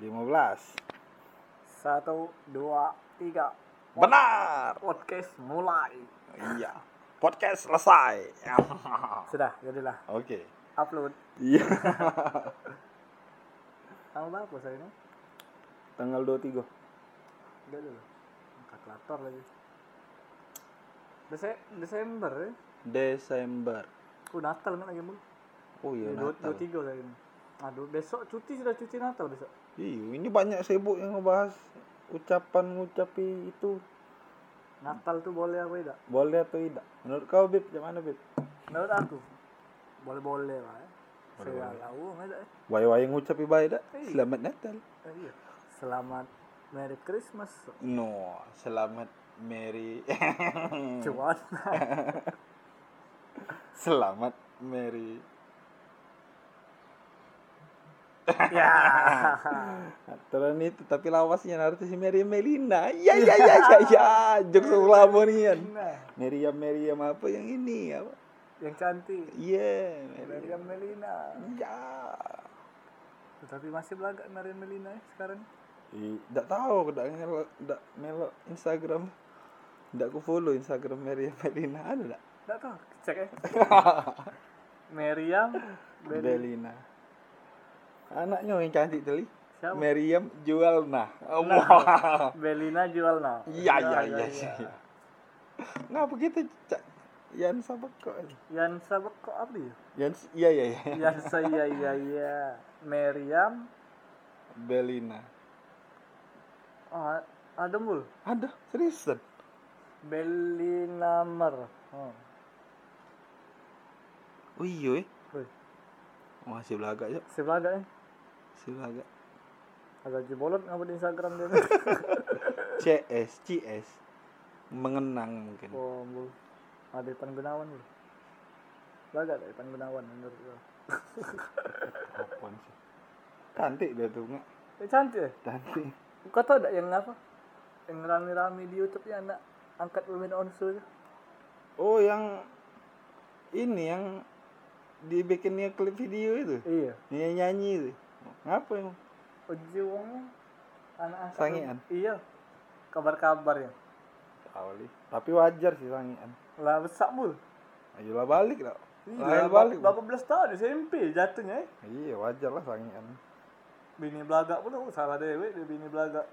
15. Satu, dua, tiga. Benar. Podcast mulai. Iya. Podcast selesai. Sudah, jadilah. Oke. Upload. Iya. Tanggal berapa saya ini? Tanggal 23. Udah dulu. Kalkulator lagi. Dese Desember ya? Desember. Oh, Natal kan lagi mulu. Oh iya, Dua, Natal. dua tiga saya ini. Aduh, besok cuti sudah cuti Natal besok. Iya, ini banyak sibuk yang ngebahas ucapan ngucapi itu Natal tuh boleh apa tidak? boleh atau tidak. Menurut kau Bib, gimana Bib? Menurut aku, boleh-boleh lah ya. Wae-wae ngucapi baik. Iya. Selamat Natal. Eh, iya. Selamat Merry Christmas. No, selamat Merry. Cuan. selamat Merry. Ya. Aturan itu tapi lawasnya artis si Meriam Melina. Ya ya ya ya ya. Jok Lamonian. Meriam Meriam apa yang ini apa? yang cantik. Iya, Meriam. Meriam Melina. Ya. Tetapi masih belagak Meriam Melina ya sekarang. Tidak tahu, tidak melo, tidak melo Instagram. Tidak ku follow Instagram Meriam Melina ada tak? Enggak tahu, cek ya. Meriam Bel- Belina. Anaknya yang cantik tadi. Siapa? Meriam Jualna. Oh, Belina Jualna. Iya iya iya. iya. Ngapa gitu, Cak? Yan Sabeko. Yan sabak kok apa ya? Yan iya iya iya. Yan saya iya iya. Meriam Belina. oh, ada mul. Ada, seriusan. Belina Mer. Oh. Oh iya, eh. Wih, Masih belaga ya. si belagak ya. Masih belaga. Agak jebolot ngapa di Instagram dia. CS, CS. Mengenang mungkin. oh, mul. Ada Ipan Gunawan mul. Belagak ada Ipan Gunawan menurut gua. Apaan sih? Cantik dia tuh, nggak? Eh, cantik ya? Cantik. Kau tau tak yang apa? Yang rame-rame di Youtube yang anak angkat women on show itu? Oh, yang ini yang dibikinnya klip video itu. Iya. Nyanyi nyanyi itu. Ngapa yang Uji wongnya anak angkat. Sangian? Iya. Kabar-kabar ya. tahu li. Tapi wajar sih sangian. Lah besar mul. Ayolah balik lah. Iya, Lahir balik. Berapa belas tahun SMP jatuhnya eh. Iya, wajar lah sangian. Bini belagak pun oh, salah dewe dia bini belagak.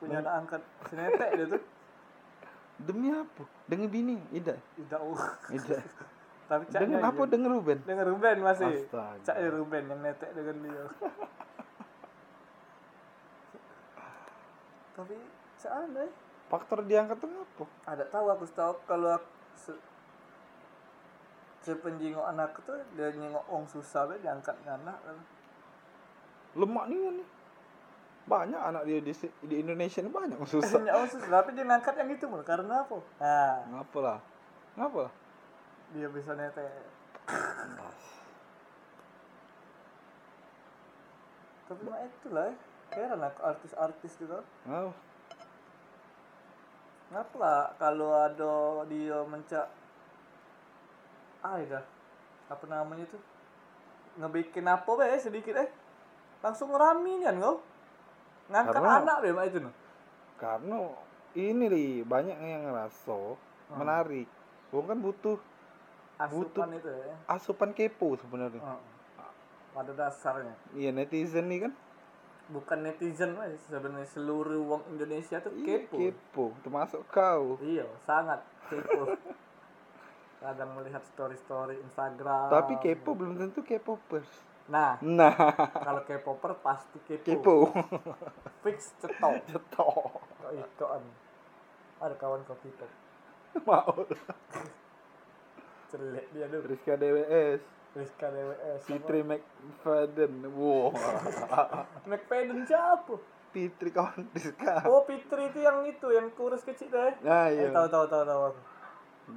Punya anak angkat sinetek dia tuh. Demi apa? Dengan bini? Tidak. Tidak oh. Tidak. Tapi caknya Dengan apa? Dengan Ruben? Dengan Ruben masih. Astaga. Caknya Ruben yang netek dengan dia. Tapi seandainya Faktor diangkat tuh apa? ada tahu aku tahu kalau aku se, sepenjingok anak tuh dia nyengok ong susah be diangkat anak Lemak nih nih. Banyak anak dia di, di Indonesia ini banyak yang susah. Nyengok ong susah tapi dia ngangkat yang itu mul karena apa nah Ngapa lah? Ngapa lah? Dia bisa netek tapi mah itu lah ya. heran aku artis-artis gitu. Ngapa? Kenapa lah kalau ada dia mencak ah dah. Apa namanya tuh ngebikin apa be sedikit eh? Langsung ngeramin kan kau? Ngangkat Karena- anak be itu no? Karena ini li banyak yang ngerasa menarik. Wong kan butuh asupan itu ya asupan kepo sebenarnya. Oh. pada dasarnya Iya netizen nih kan bukan netizen lah sebenarnya seluruh wong Indonesia tuh Iya, kepo kepo, termasuk kau. iya sangat kepo kadang melihat story story Instagram Tapi kepo belum tentu K-popers. nah Nah, kalau K-popper pasti kepo, kepo. fix cetok Cetok. Itu ada kawan kopi top Mau. Celek dia dulu Rizka DWS. Rizka DWS Fitri McFadden. Wow. McFadden siapa Fitri kawan Rizka. oh Fitri itu yang itu yang kurus kecil deh Nah, eh, iya. tahu tahu tahu tahu aku.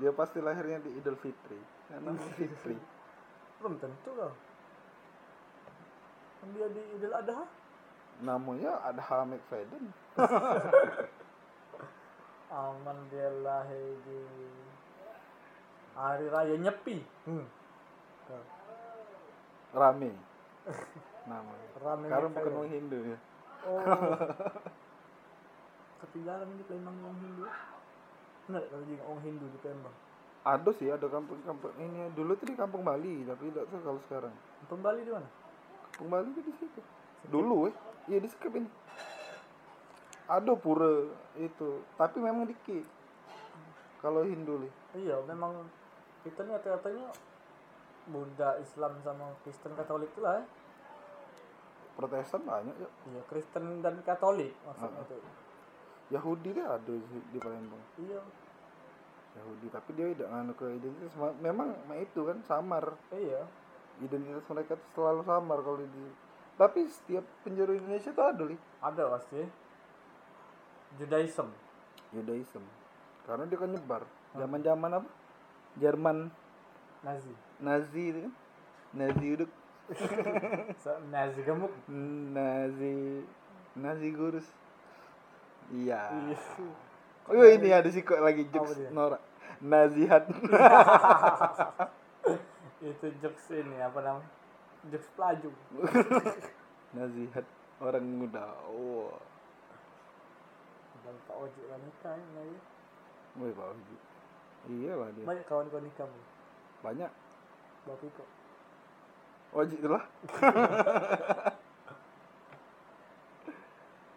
Dia pasti lahirnya di Idul Fitri. Karena Fitri. belum tentu kau Kan dia di Idul Adha Namanya ada McFadden. aman dia lahir di hari raya nyepi hmm. Rame. Namanya. Rame Karena orang Hindu ya. Oh. Jarang di Palembang orang Hindu. Benar kalau jadi orang Hindu di Palembang. ada sih ada kampung-kampung ini dulu tuh di kampung Bali tapi tidak tahu kalau sekarang Pembali di mana? kampung Bali tuh di situ dulu eh iya di Sekep ini ada pura itu tapi memang dikit kalau Hindu nih Iya, memang kita nih rata-ratanya Buddha, Islam sama Kristen Katolik itu lah. ya. Protestan banyak ya Iya, Kristen dan Katolik maksudnya itu. Yahudi deh ada di, di Palembang Iya, Yahudi tapi dia tidak nganu ke identitas Ma- memang ma- itu kan samar iya. identitas mereka tuh selalu samar kalau di tapi setiap penjuru Indonesia tuh ada li Ada pasti. Judaism. Judaism karena dia kan nyebar zaman zaman apa Jerman Nazi. Nazi itu kan Nazi uduk So, Nazi gemuk. Nazi Nazi gurus iya oh ini ada sih kok lagi jokes? Nora Nazihat itu jokes ini apa namanya? Jokes pelaju. Nazihat orang muda oh Dan Pak Oji nikah ya. ya. Wih, Pak Oji. Iya lah dia. Banyak kawan-kawan bu. Banyak. Bapak kok. Oji itulah.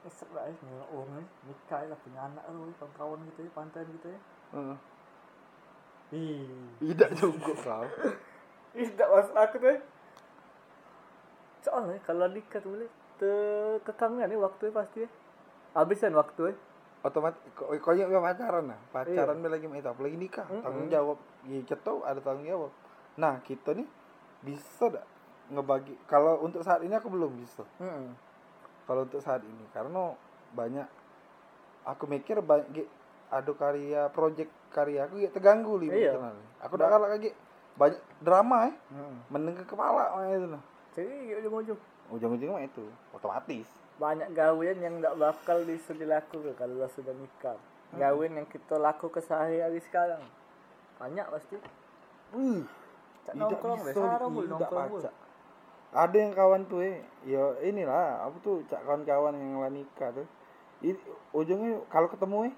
Esek lah ya, orang nikah lah punya anak lu, kawan-kawan gitu ya, pantai gitu ya. Heeh. Ih, Tidak juga kau. Tak masuk aku tuh. Soalnya kalau nikah tuh boleh kekangan nih waktu pasti ya. Habisan waktu ya. Otomatis kok koyo pacaran nah. Pacaran iya. lagi itu apalagi nikah. Mm-mm. Tanggung jawab. Ya ceto ada tanggung jawab. Nah, kita nih bisa dak ngebagi kalau untuk saat ini aku belum bisa. Heeh. Kalau untuk saat ini karena banyak aku mikir banyak ada karya project karya aku ya terganggu li Iya. Aku udah kalah lagi banyak drama ya Heeh. meneng ke kepala itu nah. Jadi ujung-ujung Ujung-ujungnya mah itu otomatis. Banyak gawean yang nggak bakal bisa dilakukan kalau sudah nikah. Gawean yang kita laku ke sehari-hari sekarang. Banyak pasti. Wih, tidak nongkrong bisa sarang bul tidak nongkrong bul. Ada yang kawan tuh eh, ya inilah, apa tuh cak kawan-kawan yang lah nikah tuh. I, ujungnya kalau ketemu eh,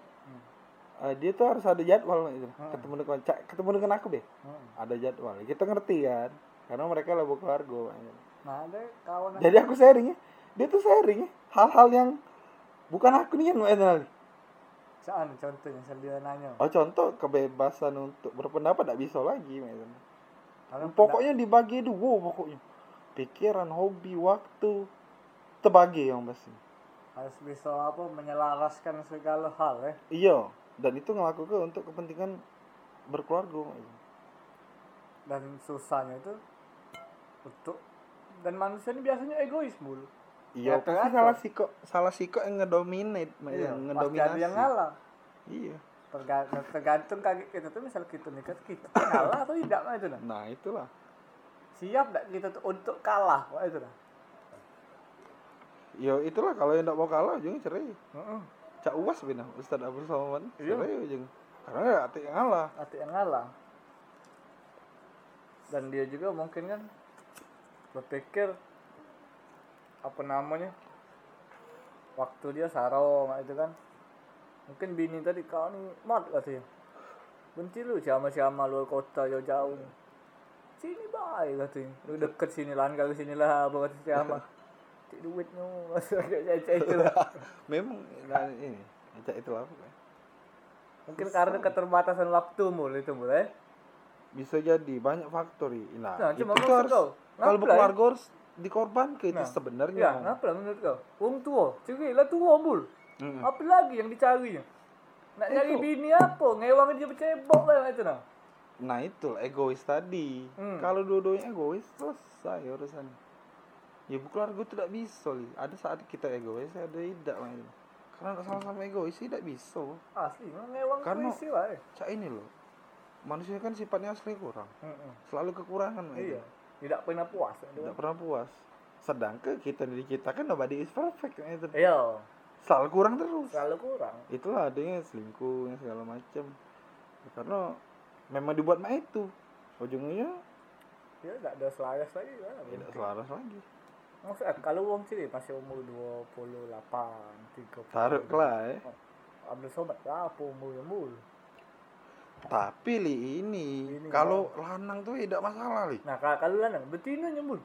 eh, dia tuh harus ada jadwal itu. Hmm. Ketemu dengan cak, ketemu dengan aku deh. Heeh. Ada jadwal. Kita ngerti kan, karena mereka lah keluarga. Nah, ada kawan Jadi aku sharing ya, dia tuh sharing hal-hal yang bukan aku nih kan Ednal. Saan contohnya dia nanya. Oh contoh kebebasan untuk berpendapat tidak bisa lagi. Kalau Pokoknya dibagi dua pokoknya. Pikiran, hobi, waktu terbagi yang pasti. harus bisa apa menyelaraskan segala hal ya. Iya, dan itu ngelakukan untuk kepentingan berkeluarga. dan susahnya itu untuk dan manusia ini biasanya egois mulu Iya, pasti salah siko, salah siko yang ngedominate, Iya, yang pasti ngedominasi. yang ngalah Iya. tergantung, tergantung kaget kita tuh misal kita nikah kita ngalah atau tidak mah itu nah Nah, itulah. siap tidak kita tuh untuk kalah wah itu nah Ya itulah kalau yang tidak mau kalah ujungnya cerai. Heeh. Cak uas bina Ustaz Abdul Somad. Iya. Cerai ujung. Karena ya hati yang ngalah. hati yang ngalah dan dia juga mungkin kan berpikir apa namanya waktu dia sarong itu kan. Mungkin bini tadi kau nih mat katanya. Benci lu sama-sama luar kota jauh-jauh. Nih sini baik katanya. Lu deket sini lah kali sini lah apa kata sama cik duit masuk cek itu lah Memang nah, ini, Cak itulah. mungkin karena keterbatasan waktu mul itu mul eh. Bisa jadi banyak faktor. Nah, Nah, itu harus kau, kalau berkeluarga harus dikorbankan itu Nah, sebenarnya. Ya, lah menurut kau? Wong tua, cewek lah tua mul. Mm-mm. Apa lagi yang dicarinya? Nak nyari Itu. bini apa? Ngewang dia bercebok lah itu nah. Nah itu egois tadi. Hmm. Kalau dua-duanya egois selesai urusan. Ya keluarga tidak bisa li. Ada saat kita egois, ada tidak lah itu. Karena sama-sama egois tidak bisa. Asli, ngewang Karena- puisi lah. Eh. Cak ini loh. Manusia kan sifatnya asli kurang. Mm-mm. Selalu kekurangan. Mak, itu. Tidak pernah puas. Tidak pernah puas. Sedangkan kita diri kita kan nobody is perfect. Mak, Itu. Iya, Selalu kurang terus. selalu kurang. Itulah adanya selingkuh yang segala macam. Ya, karena memang dibuat mak itu. Ujungnya Ya, tidak ada selaras lagi lah. tidak selaras lagi. Maksudnya kalau wong cilik masih umur 28 Apaan? Tiga puluh. Taruh lah ya. Ambil sobat apa umur umur. Tapi li ini, Ini kalau lanang tuh tidak masalah li. Nah kalau lah betina nyembul.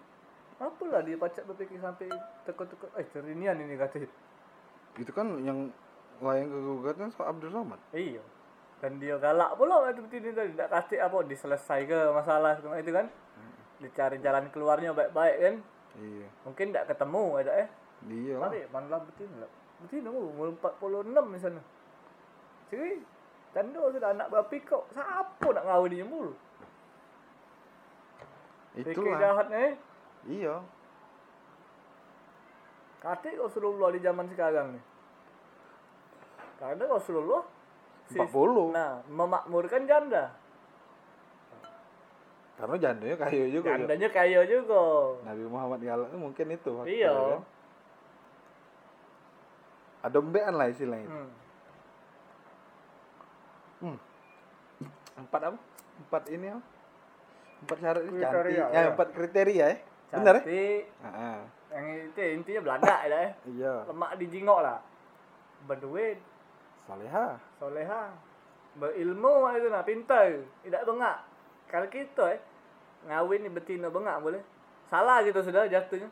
Apalah dia pacak berpikir sampai tekuk-tekuk. Eh cerinian ini kata. Itu kan yang layang kegugatan soal Abdul Somad. Iya. Dan dia galak pula waktu betina tadi. Tak kasih apa diselesai ke masalah itu kan. Dicari jalan keluarnya baik-baik kan. Iya. Mungkin tak ketemu ada eh. Dia lah. Tarik mana betina lah. Betina umur 46 misalnya. Ciri. Tanda sudah anak berapa kau. Siapa nak ngawin dia mulu? Fikir jahat eh. Iya. Kata Rasulullah di zaman sekarang nih. Karena Rasulullah sis- 40. Nah, memakmurkan janda. Karena jandanya kayu juga. ya. Jandanya kaya juga. Nabi Muhammad galak tuh mungkin itu. Iya. kan. Ada embean lah istilahnya. Hmm. Hmm. Empat apa? Empat ini apa? Empat syarat ini Kriteria, cantik. ya. Ya, empat kriteria ya. Benar ya? Cantik. Heeh. Yang itu intinya Belanda ya. eh. Iya. Lemak di jingok lah. Berduit, Saleha. soleha, berilmu itu nah, pintar, tidak bengak. Kalau kita eh ngawin ni betina bengak boleh. Salah gitu sudah jatuhnya.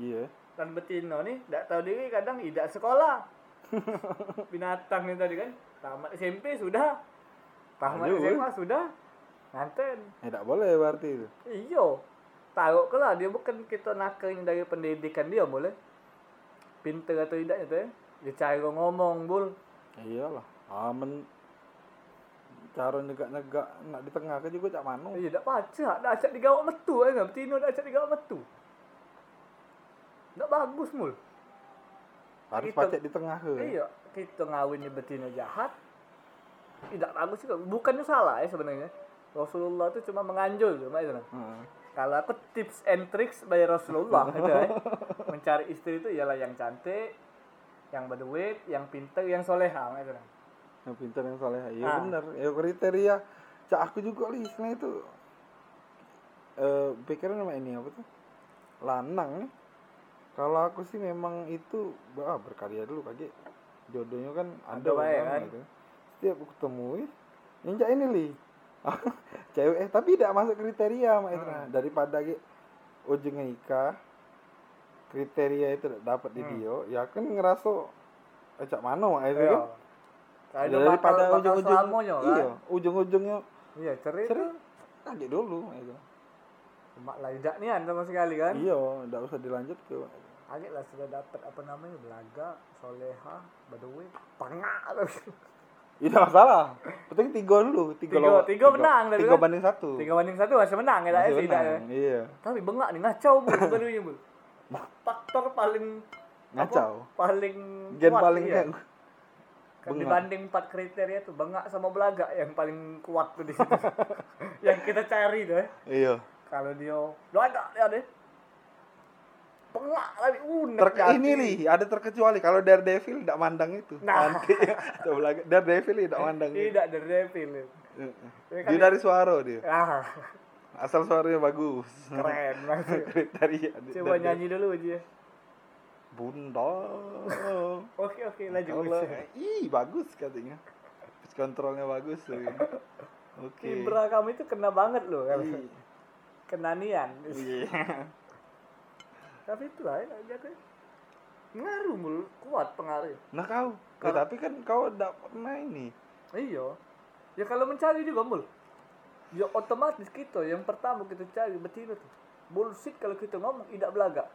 Iya. Dan betina ni tak tahu diri kadang tidak sekolah. Binatang ni tadi kan. Tamat SMP sudah. Tamat Aduh, SMA sudah. Nganten. Eh, tak boleh berarti itu. Iyo. Tahu ke lah dia bukan kita nakalnya dari pendidikan dia boleh. Pintar atau tidaknya tu eh. Dia cara ngomong bul. Iyalah. Ah, men cara negak-negak nak di tengah ke juga cak mano. Eh, tak pacak. Dah acak digawak metu eh. kan. Betina dah acak digawak metu. Tak bagus mul. Harus kita- pacak di tengah ke. Iya, kita ngawin ni betina jahat. Tidak bagus juga. Bukannya salah ya sebenarnya. Rasulullah itu cuma menganjur cuma itu. nah. Heeh. Kalau aku tips and tricks by Rasulullah itu ya. Mencari istri itu ialah yang cantik, yang berduit, yang pintar, yang soleha itu. nah. Yang pintar yang soleh. Iya Ah. benar. Ya kriteria. Cak aku juga li istilahnya itu. Eh pikiran sama ini apa tuh? Lanang. Kalau aku sih memang itu ah, berkarya dulu kaget. Jodohnya kan ada, orang kan? gitu. Setiap aku ketemu cak ini li. Cewek eh tapi tidak masuk kriteria mak itu. nah. Daripada ge ujungnya nikah kriteria itu dapat di Hmm. ya kan ngerasa eh, cak mana mak itu Iya. kan. Kalau bakal, daripada bakal ujung-ujung kan. iya ujung-ujungnya Iya, cerita. sering kaget dulu itu Mak lah tidak nian sama sekali kan. iya nggak usah dilanjut ke Agak lah sudah dapat apa namanya belaga, soleha, berduit, pengak. tidak masalah penting tiga dulu tiga, Tiga- lawan- tiga menang tadi tiga kan? banding satu Tiga banding satu masih menang ya Masih ya tidak ya. menang, iya Tapi bengak nih ngacau bu sebenarnya bu. Faktor paling ngacau apa, paling gen kuat, paling iya. kan dibanding empat kriteria tuh bengak sama belaga yang paling kuat tuh di situ. yang kita cari tuh ya. iya Kalau dia belaga dia deh. Bengak lagi unek Ter ini li ada terkecuali kalau Daredevil tidak mandang itu Nah. nanti Daredevil tidak mandang. Tidak dari Devil. Heeh. Ini kan dia dari suara dia Ah, asal suaranya bagus keren kriteria Coba nyanyi dulu aja. bunda Oke oke lanjut. Allah, ih bagus katanya. Pitch controlnya bagus tuh. Oke. Vibra kamu itu kena banget loh. kan. Ih, Kena nian. Iya. Tapi itu lah ya jatuh. Ngaruh mul kuat pengaruh. Nah kau, Ya, Kalau- tapi kan kau tidak pernah ini. Iya. Ya kalau mencari juga mul. Ya otomatis kita yang pertama kita cari betina tuh. Bullshit kalau kita ngomong tidak belaga.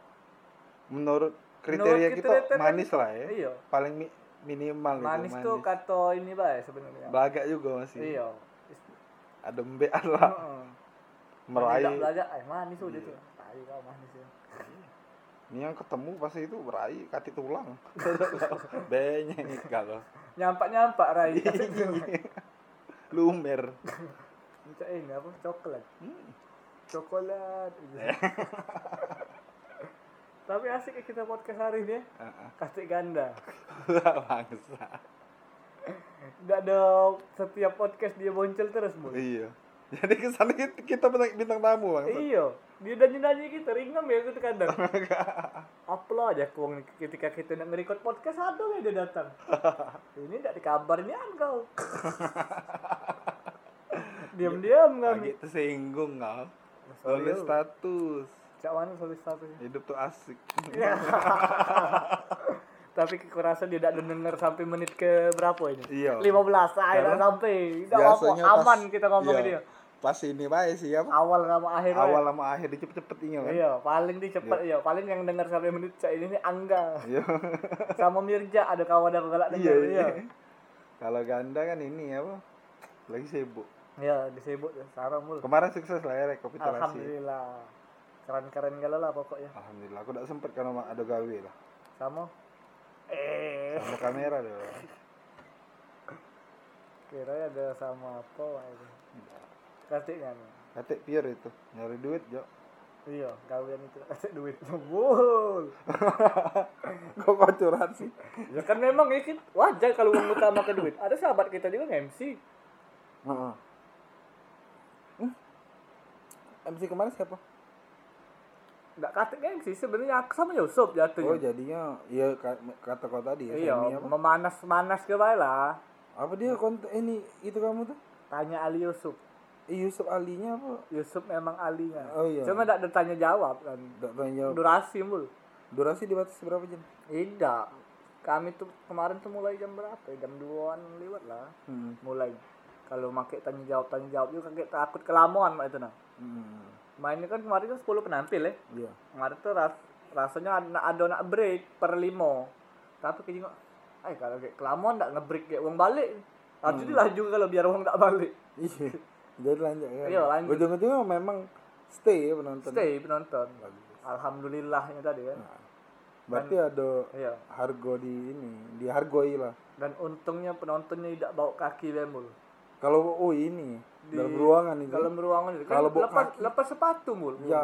Menurut kriteria Menurut kita kriteria manis lah ya. Iya. Paling mi- minimal Manis, itu tuh kata ini baik sebenarnya. Belaga juga masih. Iya. Ada mbean lah. Heeh. Meraih. Tidak belaga, eh manis udah Iya. tuh. Tai kau manis ya. Ini yang ketemu pasti itu beraih kati tulang. Banyak ini kalau. Nyampak-nyampak Rai. Lumer. Minta ini apa? Coklat. Hmm. Coklat. Tapi asik ya kita podcast hari ini ya. Heeh. Kasih ganda. Bangsa. Enggak ada setiap podcast dia muncul terus, Bu. Iya. Jadi ke sana kita, kita bintang, bintang tamu bang. Iya. Dia nyanyi-nyanyi kita ringam ya gitu kadang upload aja kuang ketika kita nak nge-record podcast ada ya dia datang ini tidak dikabarnya kau diam-diam lagi kami tersinggung kau lu. status cak mana tulis statusnya hidup tuh asik Ya. Tapi kurasa dia tidak denger sampai menit ke berapa ini? Iya. 15 akhirnya Karena sampai. Tidak apa pas- aman kita ngomong iya, dia. Pas ini baik sih ya Awal sama akhir. awal sama akhir cepet-cepet ini kan Iya, paling di cepet iya. Paling yang denger sampai menit cak ini Angga. iya sama Mirja ada kawan aku galak iya denger. iya Iya. kalau ganda kan ini apa lagi sibuk Iya, disebut ya. Sarang mul. kemarin sukses lah ya rekapitulasi Alhamdulillah. Keren-keren galau lah pokoknya. alhamdulillah aku tidak sempet karena ada gawe lah Sama eh sama kamera deh kira ada sama apa itu. Katiknya nih. Katek pier itu nyari duit jo Iya, gawean itu kasih duit jebul. kok kau curhat sih Ya kan memang ya kan wajar kalau uang utama ke duit. Ada sahabat kita juga nge-MC. Heeh. Hmm? MC kemarin siapa? Enggak kata nge-MC sebenarnya aku sama Yusuf Oh jatuhnya. jadinya ka- kata kau tadi ya iya, memanas-manas ke lah. apa dia konten ini itu kamu tuh? Tanya Ali Yusuf. Yusuf Alinya apa? Yusuf memang alinya. Oh iya. Cuma enggak ada tanya jawab kan. Tidak tanya Durasi mul. durasi dibatasi berapa jam? Tidak. Kami tuh kemarin tuh mulai jam berapa? ya? Jam 2-an lewat lah. Hmm. Mulai. Kalau make tanya jawab tanya jawab juga kaget takut kelamuan mak itu nah. Hmm. Mainnya kan kemarin kan 10 penampil ya. Iya. Kemarin tuh ras, rasanya ada, ada nak break per limo. Tapi kayaknya eh kalau kayak kelamuan nggak ngebreak kayak uang balik. Harus Hmm. dilaju kalau biar uang nggak balik. Iya. Jadi lanjut kan. Iya, lanjut. Ujung-ujungnya memang stay ya penonton. Stay penonton. Bagus. Alhamdulillahnya tadi kan. Nah, berarti ada Iya. harga di ini, dihargoi lah. Dan untungnya penontonnya tidak bawa kaki bemul. Kalau oh ini Di dalam ruangan itu. Dalam ruangan itu. Kalau Kan lepas, kaki. lepas sepatu mul. Ya,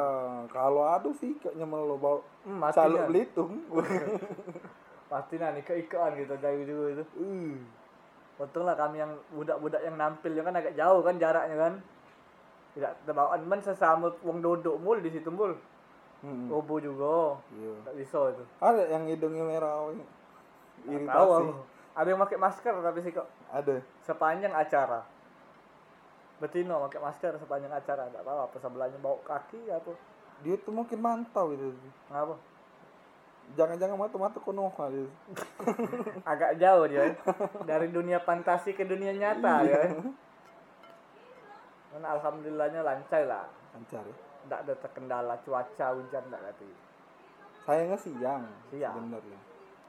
kalau ada sih kayaknya malah bawa Hmm, Saluk kan. Belitung. Pasti nih keikaan gitu dari dulu itu. Uh. Untunglah kami yang budak-budak yang nampil ya kan agak jauh kan jaraknya kan. Tidak terbawaan men sesama wong duduk mul di situ mul. Hmm. Obo juga. Iya. Tak bisa itu. Ada yang hidungnya merah. Iritasi. Tahu aku. Ada yang pakai masker tapi sih kok Ada. sepanjang acara. Betino pakai masker sepanjang acara, enggak tahu apa sebelahnya bau kaki apa. Dia tuh mungkin mantau itu. Ngapa? Jangan-jangan mata-mata konoha dia. Agak jauh dia. Dari dunia fantasi ke dunia nyata ya. Dan alhamdulillahnya lancar lah. Lancar ya. Enggak ada terkendala cuaca hujan enggak kata. Sayangnya siang. Siang. Sebenarnya.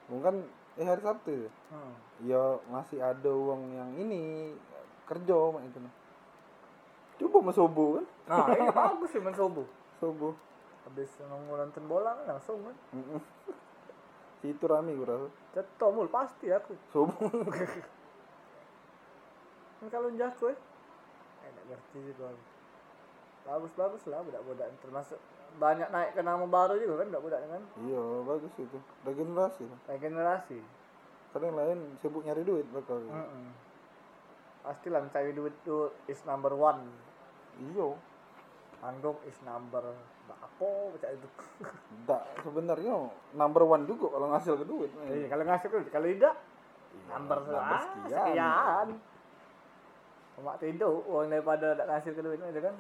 Mungkin eh hari Sabtu ya. Hmm. Ya masih ada uang yang ini kerja itu. nah. Coba mau subuh kan? Nah, ini bagus sih men subuh. Subuh. Habis nunggu nonton bola kan langsung kan. Situ rame gue rasa. Cetok mul pasti aku. Subuh. Kan kalau jago eh. Eh, nggak ngerti juga. aku. Bagus-bagus lah budak-budak termasuk banyak naik ke nama baru juga kan budak-budak kan. iya bagus itu. Regenerasi. Regenerasi. Karena yang lain sibuk nyari duit bakal. Mm Pasti lah mencari duit itu is number one. Iya. Panggung is number apa baca itu. Enggak, sebenarnya number one juga kalau ngasil ke duit. Iya, kalau ngasih duit, kalau tidak number, number ah, sekian. sekian. Cuma tidur, uang daripada tak ngasih ke duit itu kan.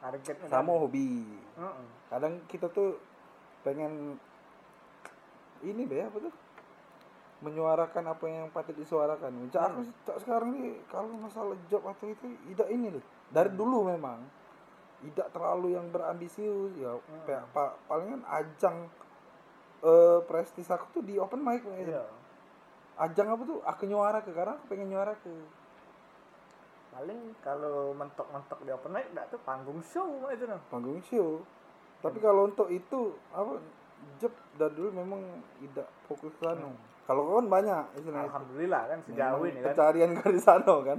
Targetnya kan. Sama hobi. Mm-mm. Kadang kita tuh pengen ini deh apa tuh? Menyuarakan apa yang patut disuarakan. Cak aku cak sekarang nih kalau masalah job atau itu tidak ini deh. Dari dulu memang tidak terlalu yang berambisius ya pa- pa- palingan ajang eh prestis aku tuh di open mic Mak. Iya. ajang apa tuh? Aku nyuara ke karena aku pengen nyuara ke Paling kalau mentok-mentok di open mic enggak tuh panggung show itu nah. panggung show. Tapi kalau untuk itu apa job dari dulu memang tidak fokus ke sana kalau kawan banyak istilahnya Alhamdulillah kan sejauh ini kan. pencarian kau di sana kan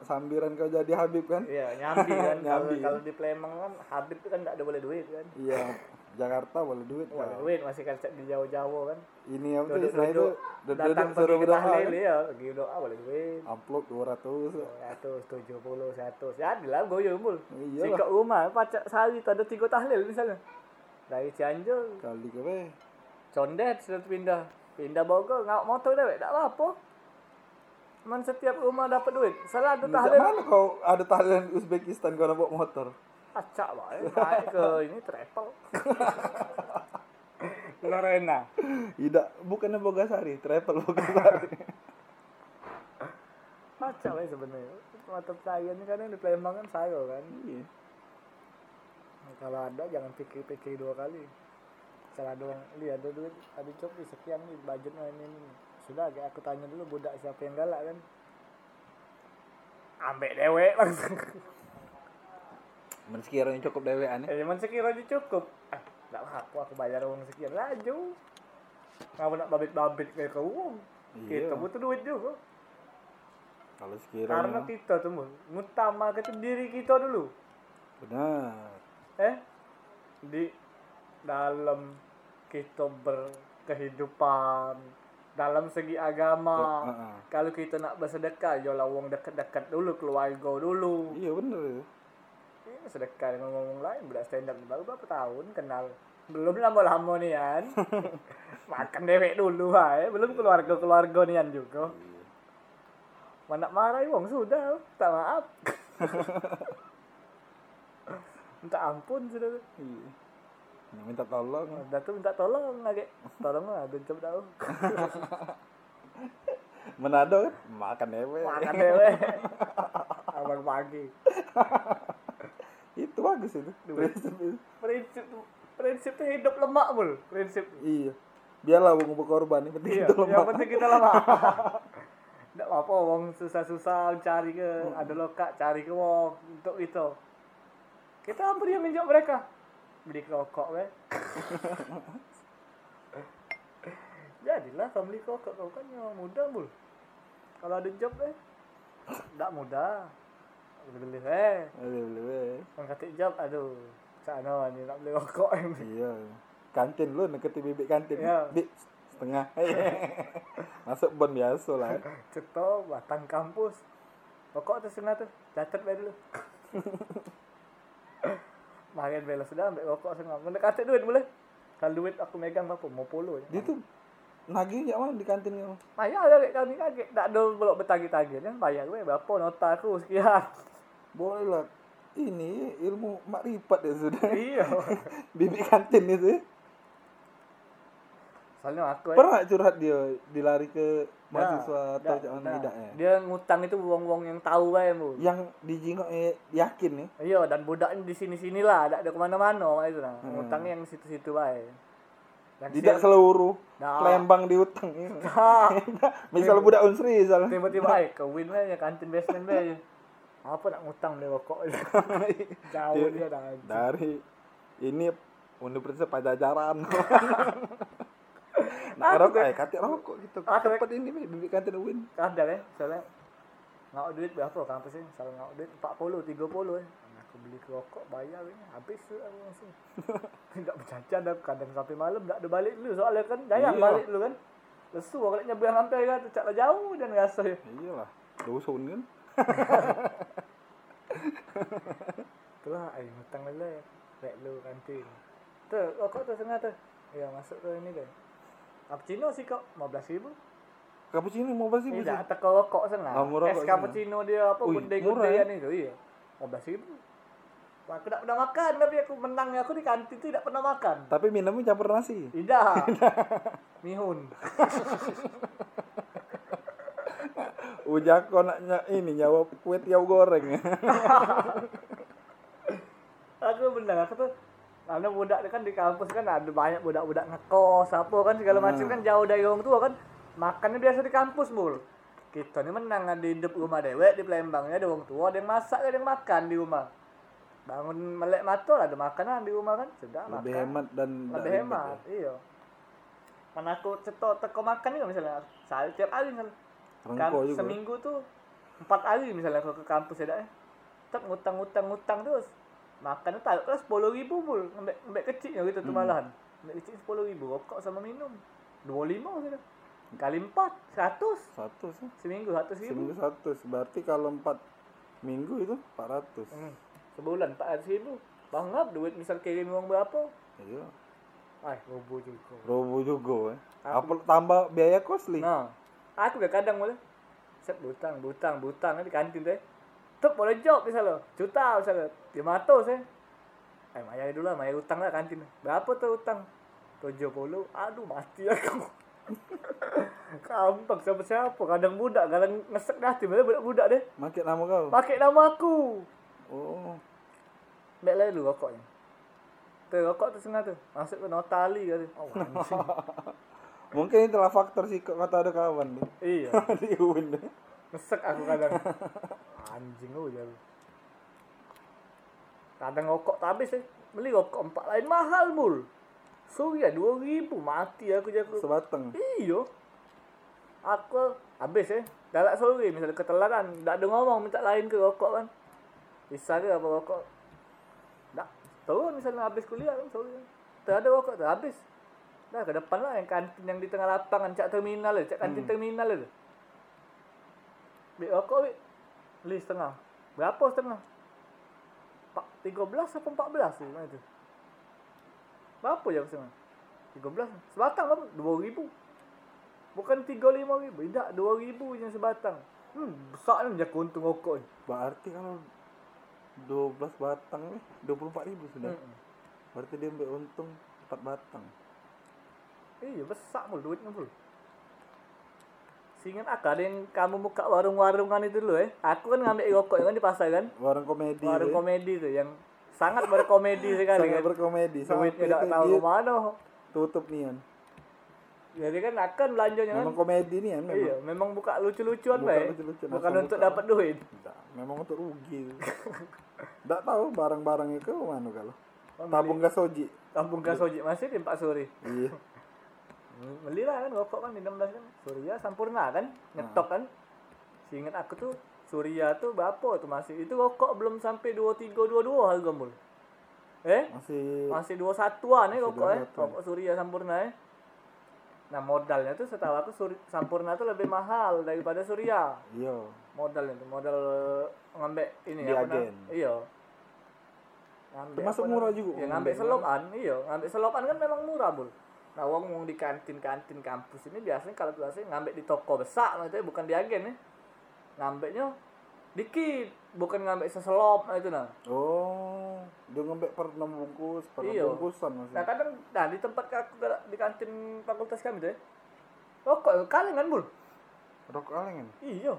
sambiran kau jadi Habib kan Iya, nyambi kan. Nyambi, kalau di Plemang kan Habib itu kan enggak ada boleh duit kan. iya Jakarta boleh duit Wah, kau. duit masih kan di jauh-jauh kan. Ini apa tuh? Setelah itu Duduk-duduk duduk datang suruh berdoa. kan? ya, pergi doa boleh duit. Upload 200. 170, 100. Jadilah goyo mul. Iya Sikap rumah pacak sehari ada tiga tahlil misalnya. Dari Cianjur, Kali ke be. Condet sudah pindah. Pindah Bogor, ngawak motor dah, tak apa-apa. Man setiap rumah dapat duit. Salah ada tahlil. mana kau ada tahlilan di Uzbekistan kau nak bawa motor? Acak baik, naik ke ini travel. Lorena. Tidak, bukannya Bogasari, travel Bogasari. Acak baik sebenarnya. Mata pelayan ni kadang di Palembang kan saya kan. Iya. Kalau ada jangan pikir-pikir dua kali. Kalau ada orang, lihat ada duit, ada copi sekian nih budgetnya ini, ini. Sudah, kayak aku tanya dulu budak siapa yang galak kan. Ambek dewek langsung. Men sekiranya cukup dewean Eh, cuman sekiranya cukup. Ah, tak apa aku bayar uang sekian laju. Ngapa nak babit-babit kayak kau uang? Iya. Kita butuh duit juga. Kalau Karena sekiranya kita tuh Mun, ngutamakan diri kita dulu. benar. Eh? Di dalam kita berkehidupan dalam segi agama. Heeh. Kalau kita nak bersedekah, yolah uang dekat-dekat dulu, keluarga dulu. Iya benar. Ini sedekah dengan ngomong lain, budak stand up baru berapa tahun kenal. Belum lama-lama nih kan. Makan dewek dulu hai, belum keluarga-keluarga nian juga. Mana marah wong sudah, tak maaf. minta ampun sudah. Iya. Nak minta tolong. Dah tu minta tolong lagi. Tolong lah, ada coba tahu. Manado kan makan dewe. Makan dewek. Abang pagi. itu bagus itu. Prinsip itu. Prinsip prinsip hidup lemak mul. Prinsip. Iya. Biarlah wong berkorban, yang penting Iya, itu yang penting kita lama. Tidak apa-apa, wong susah-susah cari ke, ada lokak cari ke wong untuk itu. Kita hampir yang minjak mereka. Beli rokok we. Jadilah kau beli rokok kau kan yang mudah bul. Kalau ada job eh, tidak mudah. Beli eh, boleh. orang kata job, aduh, sana ni nak beli rokok Iya. Kantin lu neketi bibik kantin. Iya. Bik setengah. Masuk bon biasa lah. Cetok batang kampus. Pokok tu setengah tu. Catat baik dulu. Bahagian bela sudah ambil rokok setengah. Mendekati duit boleh. Kalau duit aku megang berapa? Mau je. Dia tuh nagih jak mana di kantin kau? Bayar lah kat kami kaget. Tak ada belok bertagih-tagih. Kan bayar gue berapa nota aku sekian. Boleh lah. Ini ilmu makrifat dia sudah. iya. bibik kantin itu. Soalnya aku eh. Pernah curhat dia dilari ke mahasiswa atau dah, jak mana dah. tidak ya? Dia ngutang itu wong-wong yang tahu bae mu. Yang dijingok eh, yakin nih. Iya dan budaknya di sini-sini lah, tak ada ke mana-mana itu nah. Hmm. Ngutangnya yang situ-situ bae. Dan Tidak siap- seluruh Nah. Lembang diutang. ya. Nah, Misal budak unsri misalnya. tiba-tiba ay kawin aja kantin basement aja. Apa nak ngutang beli rokok Jauh dia dah. Dari ini Universitas Pajajaran. Aku rokok, eh katik rokok gitu. Kan- Tempat ini bibik kantin UIN. Kadang eh, soalnya ngau duit berapa kampus ni? Kalau ngau duit 40, 30 eh. Aku beli rokok bayar ni habis aku langsung. Tidak berjajan dah kadang sampai malam tak ada balik dulu soalnya kan jarang Iya. balik dulu kan. Lesu kalau nyebrang sampai kan cak jauh dan rasa je. Iyalah. Dusun kan. Itulah ai hutang lele. Rek lu kantin. Tu rokok tu setengah tu. Ya masuk ke ini kan. Cappuccino sih kok 15 ribu. Cappuccino mau berapa sih? Tidak teka rokok setengah. Ah, murah Es kok cappuccino dia apa Ui, gede-gede murah, ya? itu. Iya. 15 ribu. Aku tak pernah makan tapi aku menangnya aku di kantin tu tidak pernah makan. Tapi minumnya campur nasi. Tidak. Mihun. Ujak kau nak ini nyawa kue tiaw goreng. aku benar aku tuh karena budak kan di kampus kan ada banyak budak-budak ngekos apa kan segala macam kan jauh dari orang tua kan makannya biasa di kampus mul. Kita ni menang ada hidup rumah dewek di Palembangnya ada orang tua ada yang masak ada yang makan di rumah. Bangun melek mata lah ada makanan di rumah kan sudah Lebih makan. hemat dan lebih hemat iya. Mana aku cetok teko makan juga misalnya sehari tiap hari misalnya. Ya. Seminggu tuh empat hari misalnya kalau ke kampus ya dah. Tetap ngutang ngutang ngutang terus makan tak kan sepuluh ribu mul ngembek ngembek kecilnya gitu tuh Hmm. malahan ngembek kecil sepuluh ribu rokok sama minum dua lima gitu kali empat seratus Satu sih. seminggu seratus ribu Seminggu satu. Berarti kalau empat minggu itu 400. Hmm. sebulan empat ratus ribu banget duit misal kirim uang berapa Iya. ah robo juga Robo juga eh. Aku- Apa tambah biaya kosli? nah aku udah kadang mulai set butang butang butang di kantin teh tuh boleh job misalnya juta misalnya. Lima ratus eh eh bayar dulu lah bayar utang lah kantin. Berapa tuh utang? Tujuh puluh. Aduh mati aku gampang siapa siapa kadang budak kadang ngesek dah tiba budak budak deh. Makin nama kau. pakai nama aku. Oh. Baik lah dulu rokoknya Tuh rokok tu setengah tu. Masuk ke notali kata Oh Mungkin itulah faktor kok kata ada kawan deh. Iya. Di Ngesek aku kadang. Anjing lu ya. Lu. Kadang rokok tak habis eh Beli rokok empat lain mahal mul Surya dua ribu Mati aku jago Sebatang. Iya. Aku habis eh Galak sore misalnya ketelaran Tak ada ngomong minta lain ke rokok kan. Bisa ke apa rokok Tak Turun misalnya habis kuliah kan sore Tak ada rokok tak habis. Dah ke depan lah yang kantin yang di tengah lapangan Cak terminal le Cak kantin terminal le Bik rokok bik Beli setengah Berapa setengah? Pak, 13 apa 14 tu mana tu? Berapa je setengah? 13 Sebatang berapa? 2000 Bukan 35 ribu Tidak 2 ribu je sebatang Hmm besar ni jaga untung rokok ni Berarti kalau 12 batang nih 24 ribu sudah. hmm. Berarti dia ambil untung 4 batang. Iya besar mul duitnya mul Seingat aku ada yang kamu buka warung-warungan itu dulu eh Aku kan ngambil rokok kan di pasar kan Warung komedi. Warung deh. komedi tuh yang sangat berkomedi sekali Sangat kan berkomedi. Duitnya Sampai tak itu tahu ke mana tutup nian. Jadi kan akan belanjanya kan Memang komedi nih kan memang. Iya, memang buka lucu-lucuan baik. lucu-lucuan, Bukan asal untuk buka. dapat duit. Nggak, memang untuk rugi. Enggak tahu barang-barang itu mana kalau. Oh, Tabung gas soji. Kampung Kasoji masih di Pak Suri. Iya. Beli lah kan rokok kan di 16 kan. Surya Sampurna kan, nyetok kan. Seingat aku tuh Surya tuh berapa tuh masih itu rokok belum sampai 23 22 harga mul. Eh? Masih Masih 21-an eh Masih rokok eh. 21-an. Rokok Surya Sampurna eh. Nah modalnya tuh setahu aku Suri, Sampurna tuh lebih mahal daripada Surya. iya. modal itu modal ini Di apa agen. namanya? iya ngambil Termasuk murah juga, ya, ngambil ngambil selopan iya ngambil selopan kan memang murah bul nah uang uang di kantin kantin kampus ini biasanya kalau biasanya ngambil di toko besar maksudnya bukan di agen ya ngambilnya dikit bukan ngambil seselop nah itu nah Oh, dia ngambil per 6 bungkus, per Iya. bungkusan masih. nah kadang nah di tempat aku di kantin fakultas kami tuh ya rokok kaleng kan bul Rokok kaleng kan? iya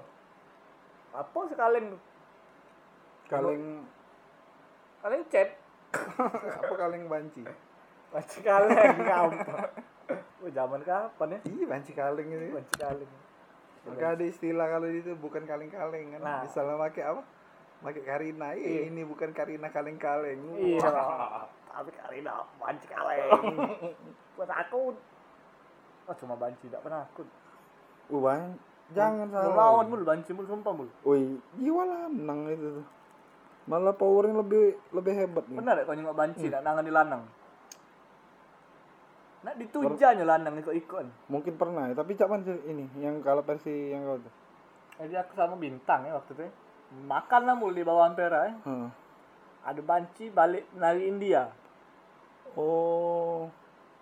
apa sekaleng Kaleng kaleng cep apa kaleng banci? Banci kaleng gampang. Oh, zaman kapan ya? Iya, banci kaleng itu. Banci kaleng. Maka ada istilah kalau itu bukan kaleng-kaleng kan. Nah. Misalnya pakai apa? Pakai Karina. Iya. Ini bukan Karina kaleng-kaleng. Iya. Tapi kali ini banci kaleng. Gua takut. Oh, cuma banci tidak pernah takut. Uh, bang. Jangan Mau salah. lawan mulu banci mulu sumpah mulu. Woi, jiwa lanang itu tuh. Malah powernya lebih lebih hebat nih. Benar ya kau nengok banci nak nangan di Nak ditujanya lanang ikut-ikut. Mungkin pernah tapi cak ini yang kalau versi yang kau tuh. Jadi aku sama bintang ya waktu itu. ya. Makan lah mulu di bawah ampera ya. Hah. Ada banci balik nari India. Oh,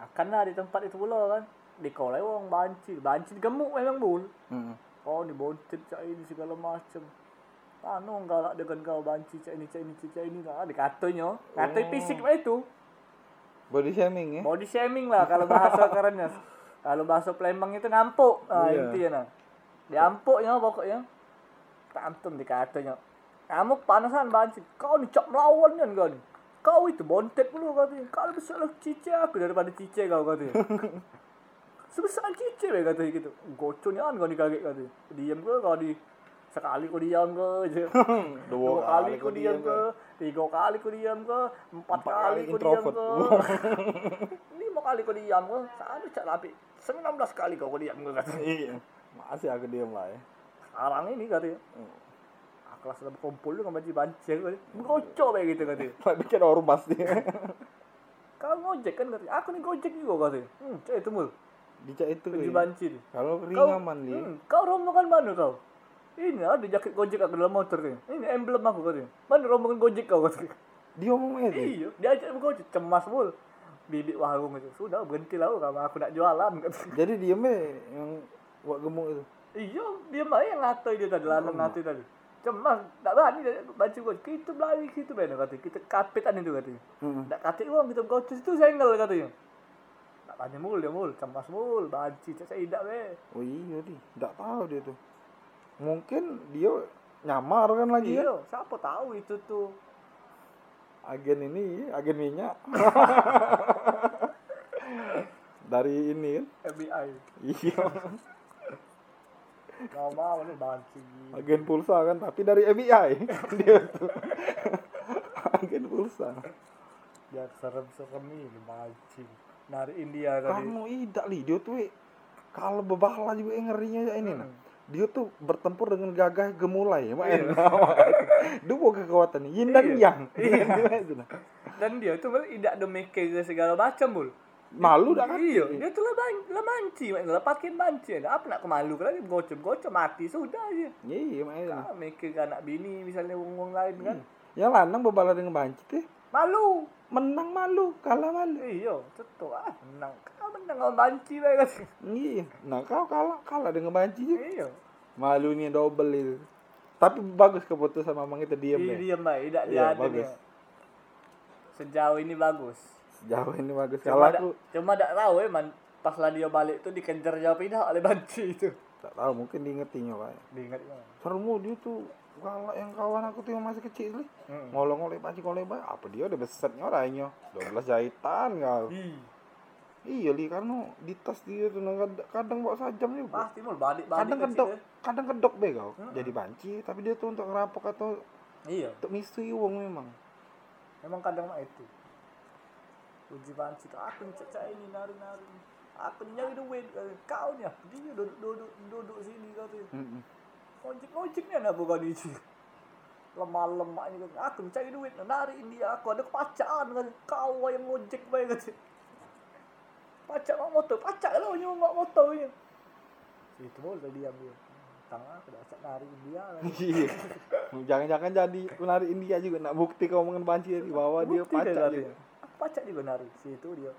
Akan lah di tempat itu pula kan. Di kolai wong banci. Banci gemuk memang bul. Heeh. Oh ni bontet cak ini segala macam. Anu galak dengan kau banci cak ini cak ini cak ini lah. Dikatanya. Katai Oh. fisik itu. Body shaming ya. Body shaming lah kalau bahasa kerennya. Kalau bahasa Palembang itu ngampuk. Nah, Iya. intinya nah. Diampuknya pokoknya. Tantun dikatanya. Kamu panasan banci. Kau ni cak melawan kan kau ni. Kau itu bontet dulu katanya. Kalau besar lah cice aku daripada cice kau katanya. Sebesar cice be katanya gitu. Gocon kan kau ni kaget katanya. Diam ke kau di sekali kau diam ke. Dua kali kau diam ke, tiga kali kau diam ke, empat Empat kali kali kau diam ke. Lima kali kau diam ke, satu cak lapi. Sembilan belas kali kau kau diam ke katanya. Iya. Masih aku diam lah ya. Sekarang ini katanya. Aku kelas dalam kumpul lu banci aku ngocok kayak gitu katanya Lah bikin ormas dia. kau ngojek kan katanya aku nih gojek juga katanya hmm cek itu mul Dicak itu. ngaji ya. banci nih Kalau kau ringaman li. hmm, kau rombongan mana kau ini ada jaket gojek aku dalam motor katanya ini emblem aku katanya mana rombongan gojek kau katanya Dia ngomong itu. iya diajak gojek cemas mul bibit warung itu sudah berhenti lah karena aku nak jualan katanya Jadi diemnya yang buat gemuk itu. Iya, dia mah yang ngatai dia tadi, lanang ngatai tadi. Cemas, tak berani dia baca gua. Kita belari situ benar katanya. Kita kapitan itu katanya. Heeh. Tak katik uang kita gocus itu senggel katanya. Tak tanya mul dia mul, cemas mul, banci cak saya tidak be. Oh iya di, enggak tahu dia tuh. Mungkin dia nyamar kan lagi ya. Iya, siapa tahu itu tuh. Agen ini, agen minyak. Dari ini kan. FBI. Iya. Gak mau nih banci. Agen pulsa kan, tapi dari FBI. dia tuh. agen pulsa. Biar serem-serem ini banci. Dari India tadi. Kamu idak li, dia tuh eh, kalau bebala juga yang ngerinya ya ini nah. Dia tuh bertempur dengan gagah gemulai, main. Dia bawa kekuatan yin dan Iya. yang. Iya. Dan dia tuh malah tidak ada segala macam mul. Malu dah kan? Iya, dia tuh lah, ban- lah manci, lah pakai manci. Ada apa nak kemalu kan? Gocem, gocem mati sudah aja. Iya, main. Ah, mikir anak bini misalnya wong lain kan. Yang lanang bebala dengan banci teh Malu. menang malu, kalah malu. Iya, cetok ah menang. Kau menang kalau banci bae kan. Iya. Nah, kau kalah kalah dengan banci. Iya. Malunya double itu. Tapi bagus keputusan mamang itu diam Iya, ya. diam baik, tidak Iya, ada bagus. dia. Sejauh ini bagus. Sejauh ini bagus. Kalau Cuma aku cuma tak tahu eh man, pas lah dia balik tuh dikejar jauh pindah oleh banci itu. tak tahu mungkin diingetinya pak. Diingat kan. Sermu dia tuh kalau yang kawan aku tuh yang masih kecil nih Hmm. ngolong-ngolong panci ngolong bay apa dia udah besarnya orangnya 12 jahitan kau iya li karena di tas dia tuh nah, kadang, kadang bawa sajam juga pasti mau balik-balik kadang kecil, kedok eh. kadang kedok be kau Hmm. jadi banci tapi dia tuh untuk ngerampok atau Iya. untuk misteri uang memang Memang kadang mah itu. Uji banci tuh aku cecak ini nari-nari. Aku nih nyari duit. Kau nih, dia duduk duduk duduk sini kau tuh. Mm-mm. Ngojek ngojek nih anak bukan itu. Lemah-lemah ini kan. Aku nih cari duit. Nari India aku ada kepacaan kan. Kau yang ngojek baik kan. Pacak mak motor, pacak lah nyawa mak motornya. Itu mau udah diam dia. Tangan aku dah nari India lagi. Iya. Jangan-jangan jadi penari India juga nak bukti kau mengen banci di bawah dia pacak. Aku pacak juga nari. Situ dia.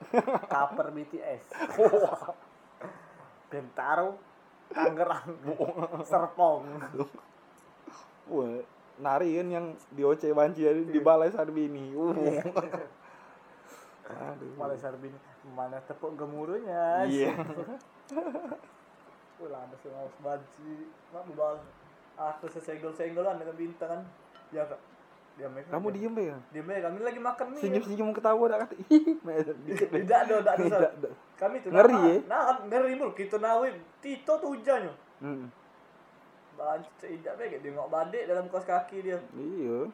Cover BTS. Bentaro. Tangerang. Serpong. Wah, nari kan yang di OC banci di, di balai Sarbini. Uh. Aduh. Malah Sarbini. Mana tepuk gemuruhnya. Iya. Wah, ada harus banci. Mak bang. Aku sesenggol-senggolan dengan bintang kan. Ya kak. Diam ya. Kamu diem ya? Diam ya. Kami lagi makan nih. Senyum-senyum ketawa dah kata. Ih. Tidak ada, tidak ada. Kami tuh Ngeri, ya? Nah, ngeri mul. Kita nawin. Tito tuh hujannya. Hmm. Banci tidak baik. Dia ngok badek dalam kos kaki dia. Iya.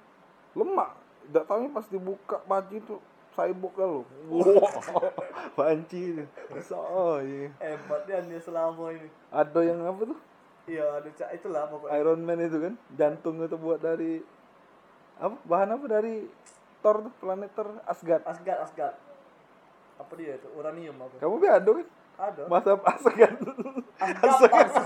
Lemak. Tidak tahu pas dibuka baju tuh saibuk kan lo. Wah, banci itu. So, iya. Hebat dia dia selama ini. Ada yang apa tuh? Iya, ada cak itulah pokoknya. Iron Man itu kan. Jantung itu buat dari apa? Bahan apa dari Thor tuh, planet Thor Asgard. Asgard, Asgard. Apa dia itu? Uranium apa? Kamu biado kan? Ada. Masa Asgard. Asgard bangsa.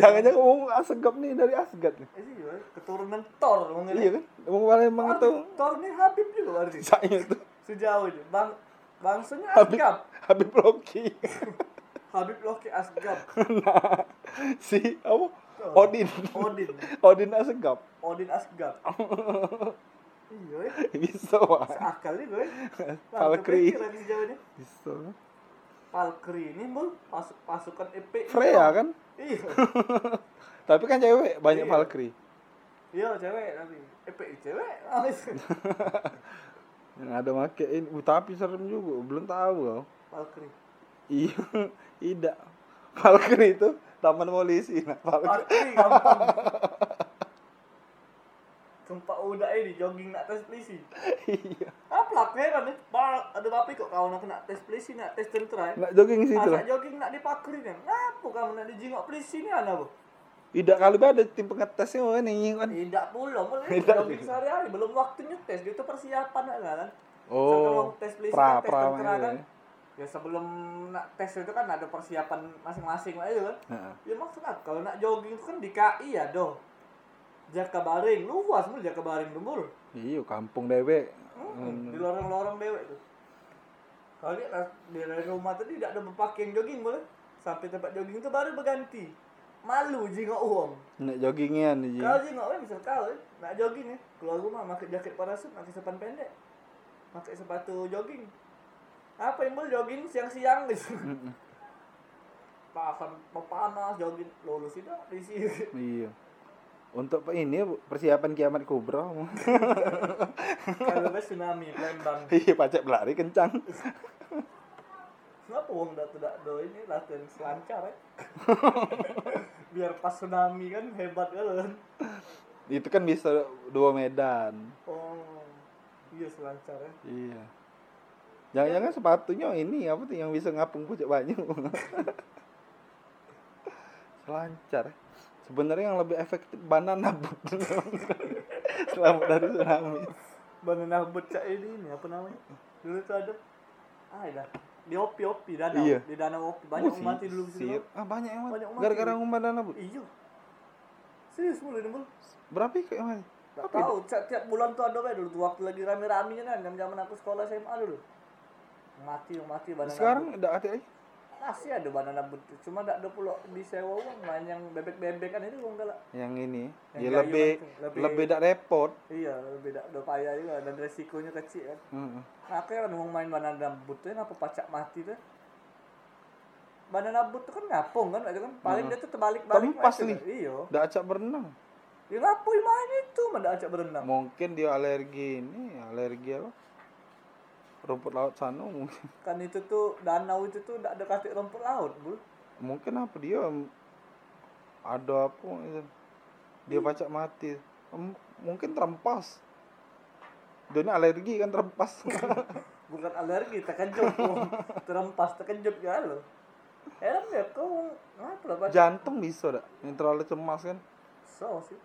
Jangan-jangan ngomong Asgard nih dari Asgard nih. Eh sih, ya. keturunan Thor mungkin. Iya kan? Ngomong mana emang itu Thor ini Habib juga berarti. saya itu Sejauh ini. Bang bangsanya Habib Asgard. Habib Loki. Habib Loki Asgard. nah, si apa? Odin. Odin. Odin Asgard. Odin Asgard. iya, ya. Bisa wah. Seakal nih gue. Valkyrie. Bisa. Valkyrie ini mul pasuk pasukan EP. Freya kan? Iya. Tapi kan cewek banyak Iya. Valkyrie. Iya cewek tapi EP cewek. Alis. Yang ada make ini, uh, tapi serem juga, belum tahu kau. Valkyrie. Iya, tidak. Valkyrie itu taman polisi. Nah, Valkyrie. Valkyrie gampang. Udah ini jogging nak tes polisi. iya. Apa heran nih? Bal ada bapi kok aku nak tes polisi nak tes tentera. ya. Nak jogging situ Asak lah. jogging nak dipakri kan. Ngapa kamu nak dijingok polisi ni ana bu? Tidak kali ada tim pengetesnya wah nih kan. Tidak pula, mulai jogging sehari-hari belum waktunya tes, itu persiapan lah kan. Oh, tes polisi pra- kan, tes pra tentara gitu kan. ya. Ya sebelum nak tes itu kan ada persiapan masing-masing lah itu kan. Heeh. Ya maksudnya kalau nak jogging itu kan di KI ya doh. Jakabaring, luas mul Jakabaring dulu. Iya, kampung dewe. Hmm, di lorong-lorong dewek tuh. Kalau dia dari rumah tadi tidak ada berpakaian jogging boleh. Sampai tempat jogging itu baru berganti. Malu jingok uang. Nak joggingan aja. Kalau jingok uang misal kau nak jogging ya, keluar rumah pakai jaket parasut, pakai sepan pendek. Pakai sepatu jogging. Apa yang boleh jogging siang-siang gitu. Pakan panas jogging lulus tidak di sini. Iya. Untuk ini persiapan kiamat kubra. Kalau pas tsunami Palembang. Iya, pacak berlari kencang. Kenapa wong dak tidak do ini latihan selancar ya? Biar pas tsunami kan hebat kan. Itu kan bisa dua medan. Oh, iya selancar ya. Iya. Jangan-jangan sepatunya ini apa tuh yang bisa ngapung pucuk banyu. Selancar. Sebenarnya yang lebih efektif banana boat. Selamat dari tsunami. Banana boat cak ini, ini apa namanya? Dulu tuh ada ah dah di opi opi danau Iya. di danau opi banyak Oh, mati dulu sip. Ah banyak yang mati. Gara-gara ngumpan banana boat. Iya. Serius mulai dulu. Berapa ikut yang mati? Tak tahu, cak tiap bulan tuh ada bae dulu tuh waktu lagi rame-ramenya kan zaman-zaman aku sekolah SMA dulu. Mati, yang mati banana Sekarang udah ada lagi. Masih ada banana boat cuma tak ada pula disewa uang main yang bebek-bebek kan itu uang galak Yang ini. Yang ya lebih itu, lebih- lebih tak repot. iya lebih tak ada payah juga dan resikonya kecil kan Heeh. nah, kan mau main banana boat tuh kenapa pacak mati tuh banana tuh kan ngapung kan itu kan paling dia tuh terbalik-balik Tempas nih. iya acak berenang. ya ngapui main itu mana acak berenang Mungkin dia alergi ini, alergi apa? Rumput laut sana mungkin. kan itu tuh danau itu tuh tidak ada kaki rumput laut bul Mungkin apa dia ada apa itu. Dia Hmm. pacak mati. Em, Mungkin terempas. Dia ini alergi kan terempas. bukan alergi terkejut terempas terkejut ya lo heran ya kau ngapa lah Jantung bisa dak. Yang terlalu cemas kan. so sih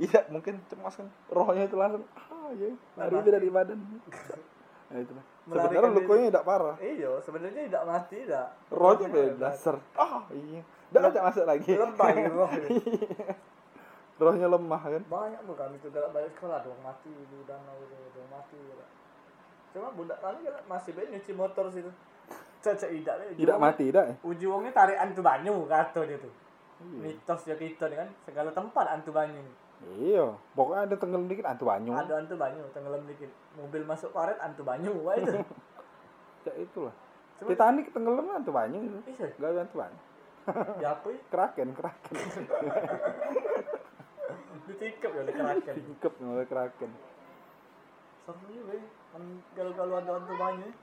Iya, mungkin cemas kan. Rohnya itu langsung ah ya, lari dari badan. Nah, itu lah. Sebenarnya lukanya tidak parah. Iya, sebenarnya tidak mati tidak. Rohnya beda dasar. Ah, iya. Udah acak masuk lagi. Lebay roh. Rohnya lemah kan. Banyak tuh kami tuh galak balik sekolah dong mati di danau itu dong mati galak. Cuma budak kami masih banyak nyuci motor situ. Caca idak deh. Tidak mati, tidak. ya? Uji wongnya tarik antu banyu kata dia tuh. Iya. Mitos ya kita kan segala tempat antu banyu nih. Iya, pokoknya ada tenggelam dikit antu banyu. Ada antu banyu tenggelam dikit. Mobil masuk paret antu banyu wah itu. Ya itulah. Cuma- Titanic tenggelam antu banyu. Iya, Gak ada antu banyu. ya apa ya? Kraken, kraken. Ditikap ya dikerakan. Tingkep oleh kraken. Seru juga ya. Kan Kalau-kalau ada antu banyu. ya.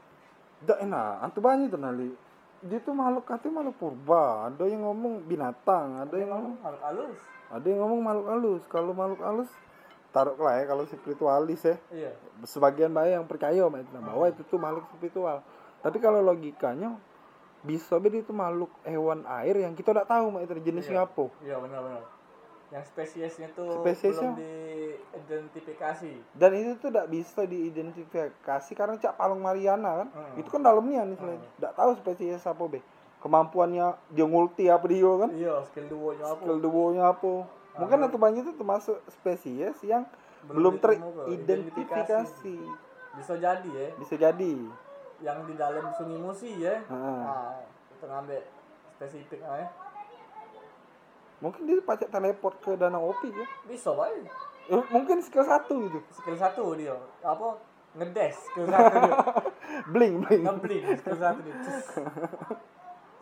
Dak enak, antu banyu tuh nali. Dia tuh makhluk katanya makhluk purba. Ada yang ngomong binatang, ada yang ngomong Halus halus. Ada yang ngomong makhluk halus. Kalau makhluk halus taruh lah ya kalau spiritualis ya. Iya. Sebagian banyak yang percaya sama itu bahwa itu tuh makhluk spiritual. Tapi kalau logikanya bisa beda itu makhluk hewan air yang kita tidak tahu mak itu jenisnya apa. Iya benar-benar. Yang spesiesnya tuh Spesiesnya? belum diidentifikasi. Dan itu tuh tidak bisa diidentifikasi karena cak palung Mariana kan. Hmm. Itu kan dalamnya nih selain. Tidak tahu spesies apa be. Kemampuannya dia ngulti apa dia kan. Iya, skill duonya apa? Skill duonya apa. Mungkin Ah. atau banyak itu termasuk spesies yang Belum belum, teridentifikasi. Bisa jadi ya. Bisa jadi. Yang di dalam sungai Musi ya. Heeh. Nah, kita ngambil spesifik lah ya. Mungkin dia pacak teleport ke danau opi ya. Bisa baik. Eh, mungkin skill satu gitu. Skill satu dia. Apa? Ngedes skill satu dia. Bling bling. Ngebling skill satu dia.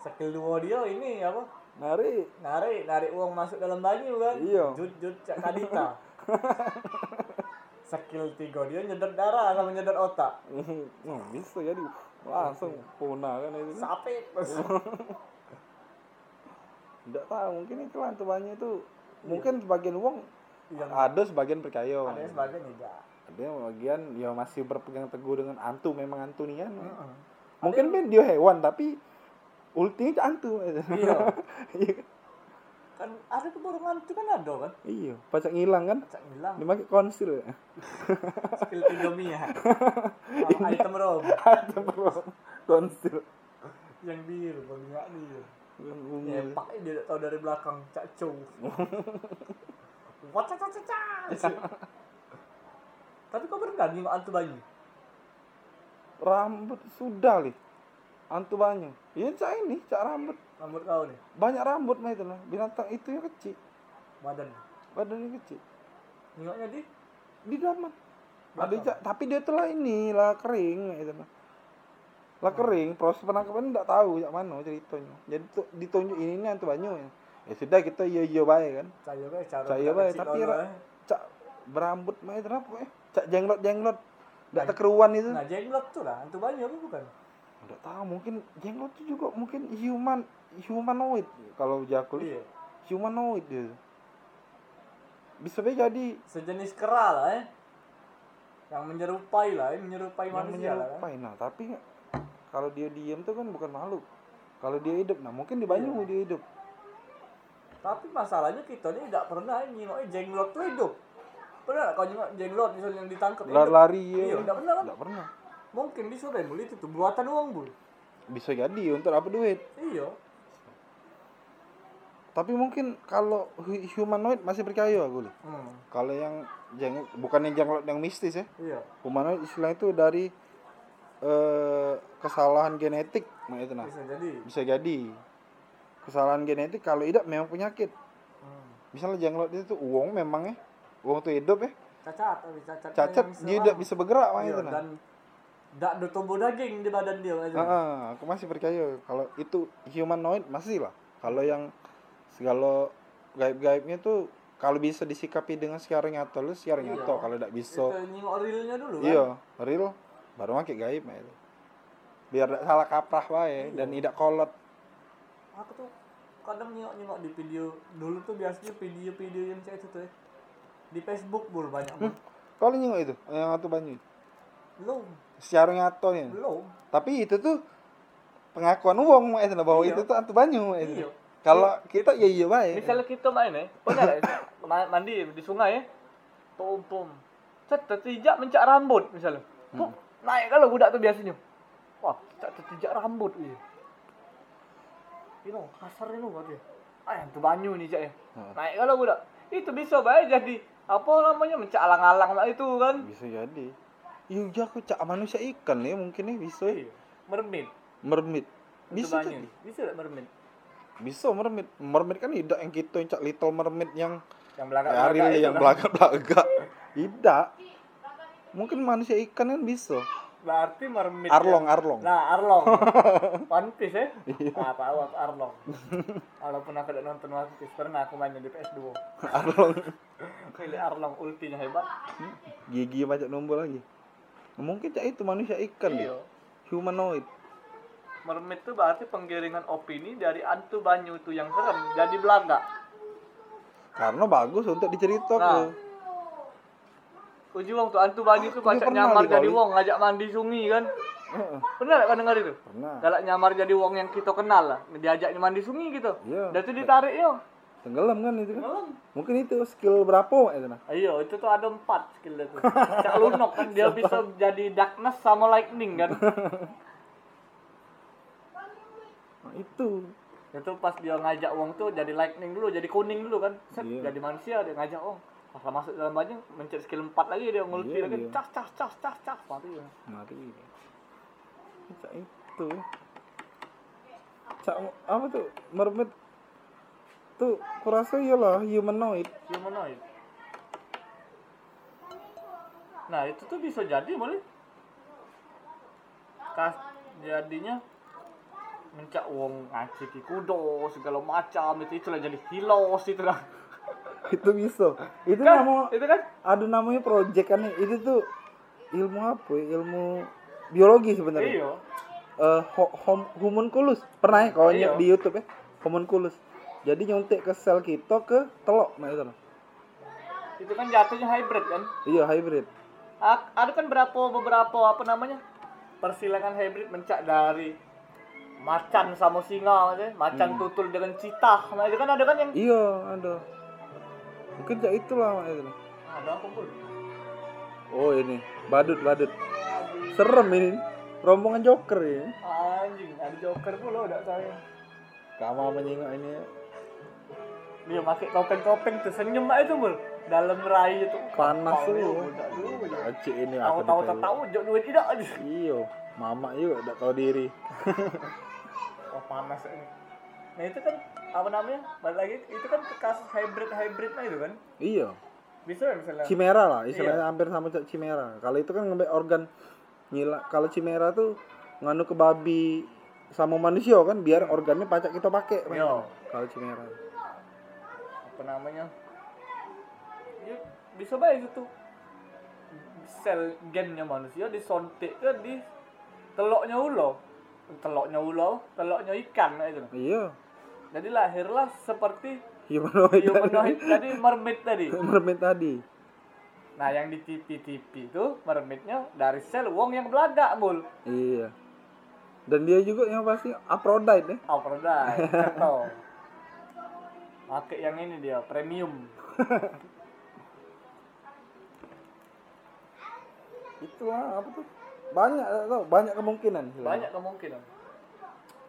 Skill dua dia ini apa? Nari. narik narik uang masuk dalam banyu kan Iya. jut jut cak kadita skill tiga dia nyedot darah sama nyedot otak Hmm, bisa jadi langsung punah kan itu. sapit Tidak tahu mungkin itu banyak itu mungkin sebagian uang yang ada sebagian percaya. ada yang sebagian tidak Ada yang bagian ya masih berpegang teguh dengan antu memang antu nih kan. Heeh. Mungkin kan dia hewan tapi ultinya antu. iya. Iya. Kan? ada ke burung hantu kan ada kan? Iya pacak ngilang kan? Cak hilang dipakai konsil ya? Skill Indomie ya? Oh, item rom. Ada bro konsil. Yang biru bang nggak nih yang ya ungu pakai dia tahu dari belakang cak cow wah cak cak tapi kau pernah nengok hantu bayi rambut sudah li antu banyak iya cak ini cak rambut. Rambut kau nih? Banyak rambut mah itu lah binatang itu yang kecil. Badan. Badannya kecil. Nengoknya di? Di dalam. Ada cak tapi dia tuh lah ini lah kering itu lah lah kering proses penangkapan tidak tahu jak mana ceritanya. Jadi tuh ditunjuk ini nih antu banyak ya ya sudah kita iya iya baik kan Saya budak bae, kecil tapi eh. cak berambut mah itu apa ya cak jenglot jenglot tidak terkeruan itu. Nah jenglot tuh lah hantu bayi apa bukan Nggak tahu mungkin jenglot itu juga mungkin human humanoid. Kalau jakul iya. humanoid dia. Bisa aja jadi. Sejenis kera lah eh. Yang menyerupai lah eh. menyerupai yang manusia lah kan menyerupai. Nah tapi kalau dia diam tuh kan bukan makhluk. Kalau dia hidup nah mungkin di Banyu Iya. dia hidup. Tapi masalahnya kita ini tidak pernah nyingoknya jenglot tuh hidup. Pernah kau nyingok jenglot misalnya yang ditangkap hidup lari-lari ya iya. tidak pernah kan? Nggak pernah mungkin di sore beli itu. Buatan uang bul bisa jadi untuk apa duit. Iya. Tapi mungkin kalau hu- humanoid masih percaya aku loh. Hmm. kalau yang jeng bukan yang jenglot yang mistis ya. Iya. Humanoid istilah itu dari eh, kesalahan genetik nah itu nah bisa jadi. Bisa jadi. Kesalahan genetik kalau tidak memang penyakit. Hmm. misalnya jenglot itu tuh uang memang ya. Uang tuh hidup ya. Cacat cacat cacat dia tidak bisa bergerak iya, itu nah dan tidak ada tumbuh daging di badan dia aja Ah, aku masih percaya kalau itu humanoid masih lah. Kalau yang segala gaib-gaibnya tuh kalau bisa disikapi dengan secara nyata lu secara Iya. nyata kalau tidak bisa. Kita nyingok realnya dulu kan? iya real baru pakai gaib itu biar tidak salah kaprah wae dan tidak kolot. Aku tuh kadang nyingok-nyingok di video dulu tuh biasanya video-video yang kayak itu tuh ya. di Facebook bul banyak bul. Kalau nyingok itu? Yang atau banyu? Belum secara nyata ya belum. Tapi itu tuh pengakuan uang itu nah, bahwa Iya. itu tuh antu banyu itu. Iya. kalau kita ya iya baik misalnya kita main ya benar ya Ma- mandi di sungai ya? Pum pum cet tertijak mencak rambut misalnya. Pum, naik kalau budak tuh biasanya. Wah cet tertijak rambut iya. Ini kasar ini buat dia. Ah tuh banyu nih cak ya. Hmm. naik kalau budak. Itu bisa baik jadi apa namanya mencak alang-alang lah itu kan. Bisa jadi iya aku cak manusia ikan ya mungkin ya bisa. Iya mermaid mermit. Itu bisa jadi. bisa gak mermaid bisa mermit. Mermit kan tidak yang kita yang cak little mermaid yang yang belakang Ariel yang belakang belakang tidak. Mungkin manusia ikan kan bisa. Berarti mermaid arlong yang- arlong. Nah, Arlong. One Piece ya? Ah, Pak Awak Arlong. Walaupun aku tidak nonton One Piece, pernah aku mainnya di PS2. arlong. Pilih Arlong ultinya hebat. gigi banyak nombor lagi mungkin cak itu manusia ikan Iya. dia humanoid Mermaid itu berarti penggiringan opini dari antu banyu itu yang serem jadi belaga. karena bagus untuk diceritakan Nah. Uji wong tuh antu banyu itu pernah nyamar di jadi wong ngajak mandi sungai kan. Pernah gak kau dengar itu? pernah Galak nyamar jadi wong yang kita kenal lah, diajak mandi sungai gitu. Iya. Dan itu ditarik yo. Tenggelam kan itu kan Ngelam. mungkin itu skill berapa itu nah Ayo, itu tuh ada empat skill itu. Cak lunok kan dia bisa jadi darkness sama lightning kan. Nah, itu Itu pas dia ngajak wong tuh jadi lightning dulu, jadi kuning dulu kan. Set, Iya. jadi manusia dia ngajak wong. Pas masuk dalam banyu mencet skill 4 lagi dia ngulti Iya, lagi. iya. Cas cas cas cas cas mati ya. mati cak itu cak apa tuh mermaid tuh kurasa iyalah humanoid Humanoid. Nah, itu tuh bisa jadi boleh. Kas jadinya mencak wong ngaciki kudo segala macam itu itulah jadi hilos itu lah. itu bisa itu Kan, nama itu kan ada namanya project kan itu tuh ilmu apa ya? ilmu biologi sebenarnya iya Eh, ho- hom- homunculus pernah ya kalau Iya. di YouTube ya homunculus jadi nyontek ke sel kita ke telok nah itu kan jatuhnya hybrid kan? Iya hybrid. A- ada kan berapa beberapa apa namanya? Persilangan hybrid mencak dari macan sama singa aja macan tutul dengan citah nah itu kan ada kan yang iya ada. Mungkin ya itulah Mak, itu ada apa pun oh ini. Badut badut. Serem ini. Rombongan joker ya anjing ada joker pula udah saya. Kama menyingok ini dia pakai topeng-topeng tuh senyum aja tuh bul dalam rai itu Panas tuh. Acik ini aku tak ditanya. tahu jok duit tidak aja Iyo, mama juga tidak tahu diri. oh panas ini nah itu kan apa namanya balik lagi itu kan kasus hybrid hybridnya itu kan Iya, bisa ya misalnya chimera lah, istilahnya Iya. hampir sama cak chimera. Kalau itu kan ngambil organ nyila. Kalau chimera tuh nganu ke babi sama manusia kan biar organnya pacak kita pakai. Pak. Iya. Kalau chimera. Apa namanya ya bisa baik itu sel gennya manusia disontek ke di teloknya ulo teloknya ulo teloknya ikan itu Iya. jadi lahirlah seperti Humanoid. humanoid tadi mermaid tadi Mermaid tadi. nah yang di TV-TV itu mermaidnya dari sel wong yang belaga mul Iya. Dan dia juga yang pasti Aphrodite ya. Aphrodite ceto pakai yang ini dia premium Itulah apa tuh? Banyak tau, banyak kemungkinan. banyak kemungkinan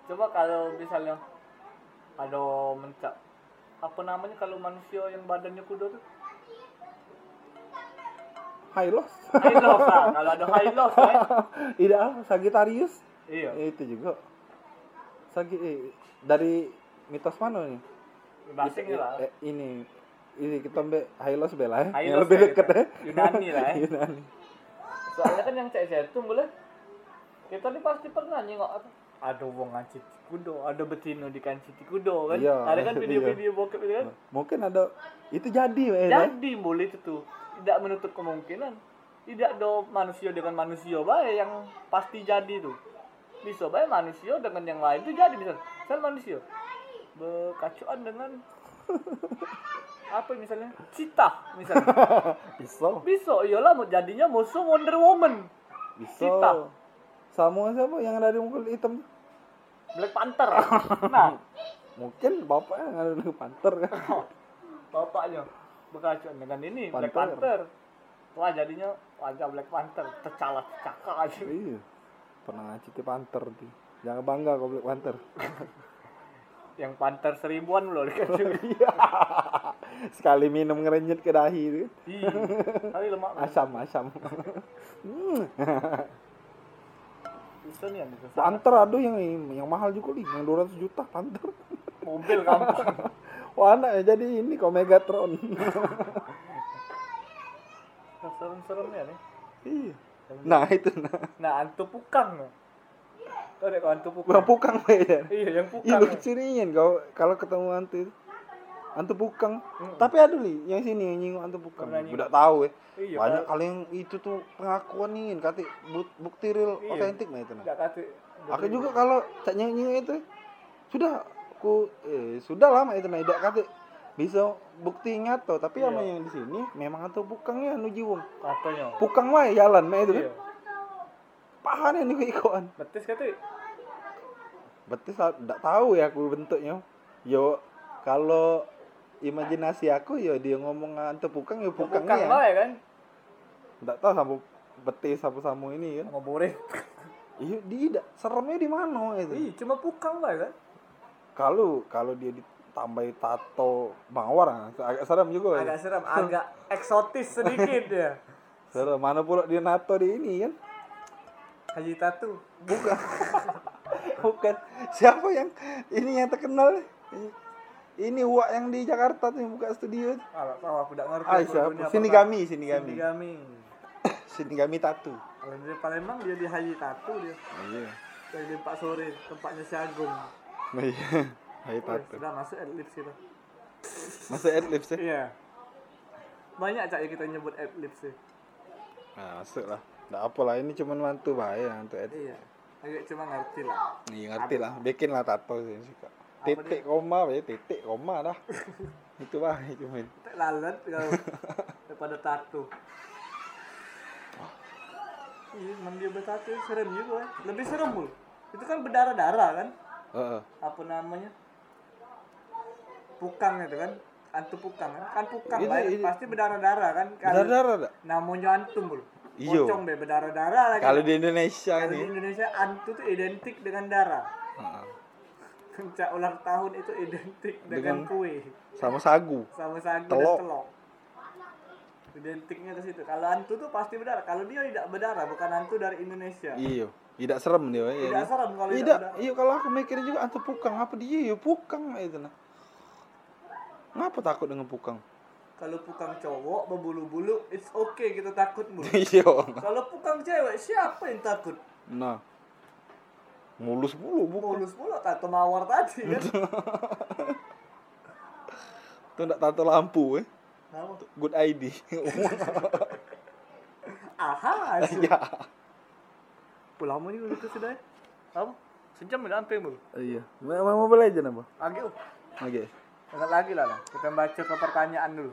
coba kalau misalnya ada mencak apa namanya kalau manusia yang badannya kuda tuh High loss. high loss lah kalau ada high loss ya Tidak, Sagittarius. iya Eh, itu juga. Sagi eh, dari mitos mana nih? Basing lah Eh, ini ini kita ambil Hylos bela ya. Hylos yang lebih ya, dekat kita. ya. Yunani lah ya. Yunani. soalnya kan yang cek itu boleh kita nih pasti pernah nengok apa ada wong ngancit kudo ada betina di kancit kudo kan Iya, ada kan iya. video-video bokep itu kan Mungkin ada itu jadi ya. Nay? jadi boleh itu tuh tidak menutup kemungkinan tidak ada manusia dengan manusia baik yang pasti jadi tuh bisa baik manusia dengan yang lain tuh jadi misal misal manusia berkacuan dengan apa misalnya cita misalnya Bisa. bisa iyalah mau jadinya musuh Wonder Woman Bisa. Cita. Sama siapa yang ada di kulit hitam? Black Panther nah Mungkin bapaknya yang ada di panter kan. bapaknya berkacuan dengan ini Black Panther. Panther wah jadinya wajah Black Panther tercalat cakak aja iya. Pernah ngaciti panter tuh. Jangan bangga kau Black Panther. Yang Panther seribuan loh Iya. Sekali minum ngerenyet ke dahi itu. Ih, kali lemak. Asam, asam. Hmm. Bisa nih yang. Panter aduh yang yang mahal juga nih, yang 200 juta panter. Mobil gampang. Wah anak ya jadi ini kok Megatron. Serem-seremnya nih. iya. Nah itu nah. Nah, antu pukang. Tuh deh kalau antu Bukan pukang. pukang beda. Iya, yang Iya pukang. lucu nih kau kalau ketemu hantu. Hantu pukang. Mm. Tapi ada li yang sini yang nyinggung hantu pukang. Udah tahu ya. Iya, Banyak kali yang itu tuh pengakuan nih, kata bu- bukti real Iya. otentik nah itu nah. Kata. Aku juga kalau cak nyinggung itu sudah aku eh sudah lama itu nah tidak kata bisa bukti nyata tapi Iya. sama yang di sini memang hantu pukangnya anu jiwong. katanya. Pukang wae jalan mah itu kan. Iya. Pahan yang ikoan. Betis kata. Betis tidak tahu ya aku bentuknya. Yo kalau imajinasi aku yo dia ngomong hantu pukang yo pukang, ya. lah ya kan. Tidak tahu sama betis sama samu ini kan. Sama burin. Iya tidak seremnya di mana itu. Ih, cuma pukang lah kan. Kalau kalau dia ditambahi tato mawar ah, agak serem juga. ya. Agak seram, agak eksotis sedikit ya. Serem mana pula dia nato di ini kan. Haji Tatu. Bukan. Bukan. Siapa yang ini yang terkenal? Ini Wak yang di Jakarta tuh yang buka studio. Ah, tahu aku tidak ngerti. Ah, siapa? Sini kami, sini kami. Sini kami. Sini kami tatu. Kalau di Palembang dia di Haji Tatu dia. Iya. Dari di Pak Sore, tempatnya si Agung. Nah, iya. Hai Wih, tatu. sudah masuk adlibs kita. Masuk adlibs ya? Iya. Banyak cak ya kita nyebut adlibs sih. Nah, masuk lah. Nggak apa lah, ini cuma mantu bahaya untuk ad. Iya. Agak cuma ngerti lah. Iya ngerti lah, bikin lah tato sih suka. Titik koma, ya titik koma dah. Itu bahaya. Kita lalat kalau daripada tato. Iya, emang dia bertato serem juga. eh. Lebih serem mul. itu kan berdarah-darah kan Heeh. apa namanya pukang itu kan antu pukang kan kan pukang Ini- ini- pasti berdarah-darah kan kalau Darah-darah dak? namanya antum bro Iyo. pocong be berdarah-darah lagi Kalau di Indonesia Kalau di. Indonesia antu tuh identik dengan darah Heeh. puncak ulang tahun itu identik dengan, Dengan- kue Sama sagu. sama sagu Telok. dan telok identiknya ke situ kalau hantu tuh pasti berdarah kalau dia tidak berdarah bukan hantu dari Indonesia Iya. Tidak serem dia. ya. tidak serem kalau tidak Tidak, berdarah iya kalau aku mikirnya juga antu pukang apa dia ya pukang itu nah. Ngapa takut dengan pukang? Kalau pukang cowok berbulu-bulu it's okay kita takut mulu Iya. kalau pukang cewek siapa yang takut Nah. Mulus mulu bukan. mulus mulu kata mawar tadi kan Itu enggak tato lampu eh. Kenapa? Good ID. aha ya. pulang ini gitu sudah ya apa sejam udah sampai mulu Iya. Mau mau belajar apa? oh Oke. Ingat lagi lah kita baca ke pertanyaan dulu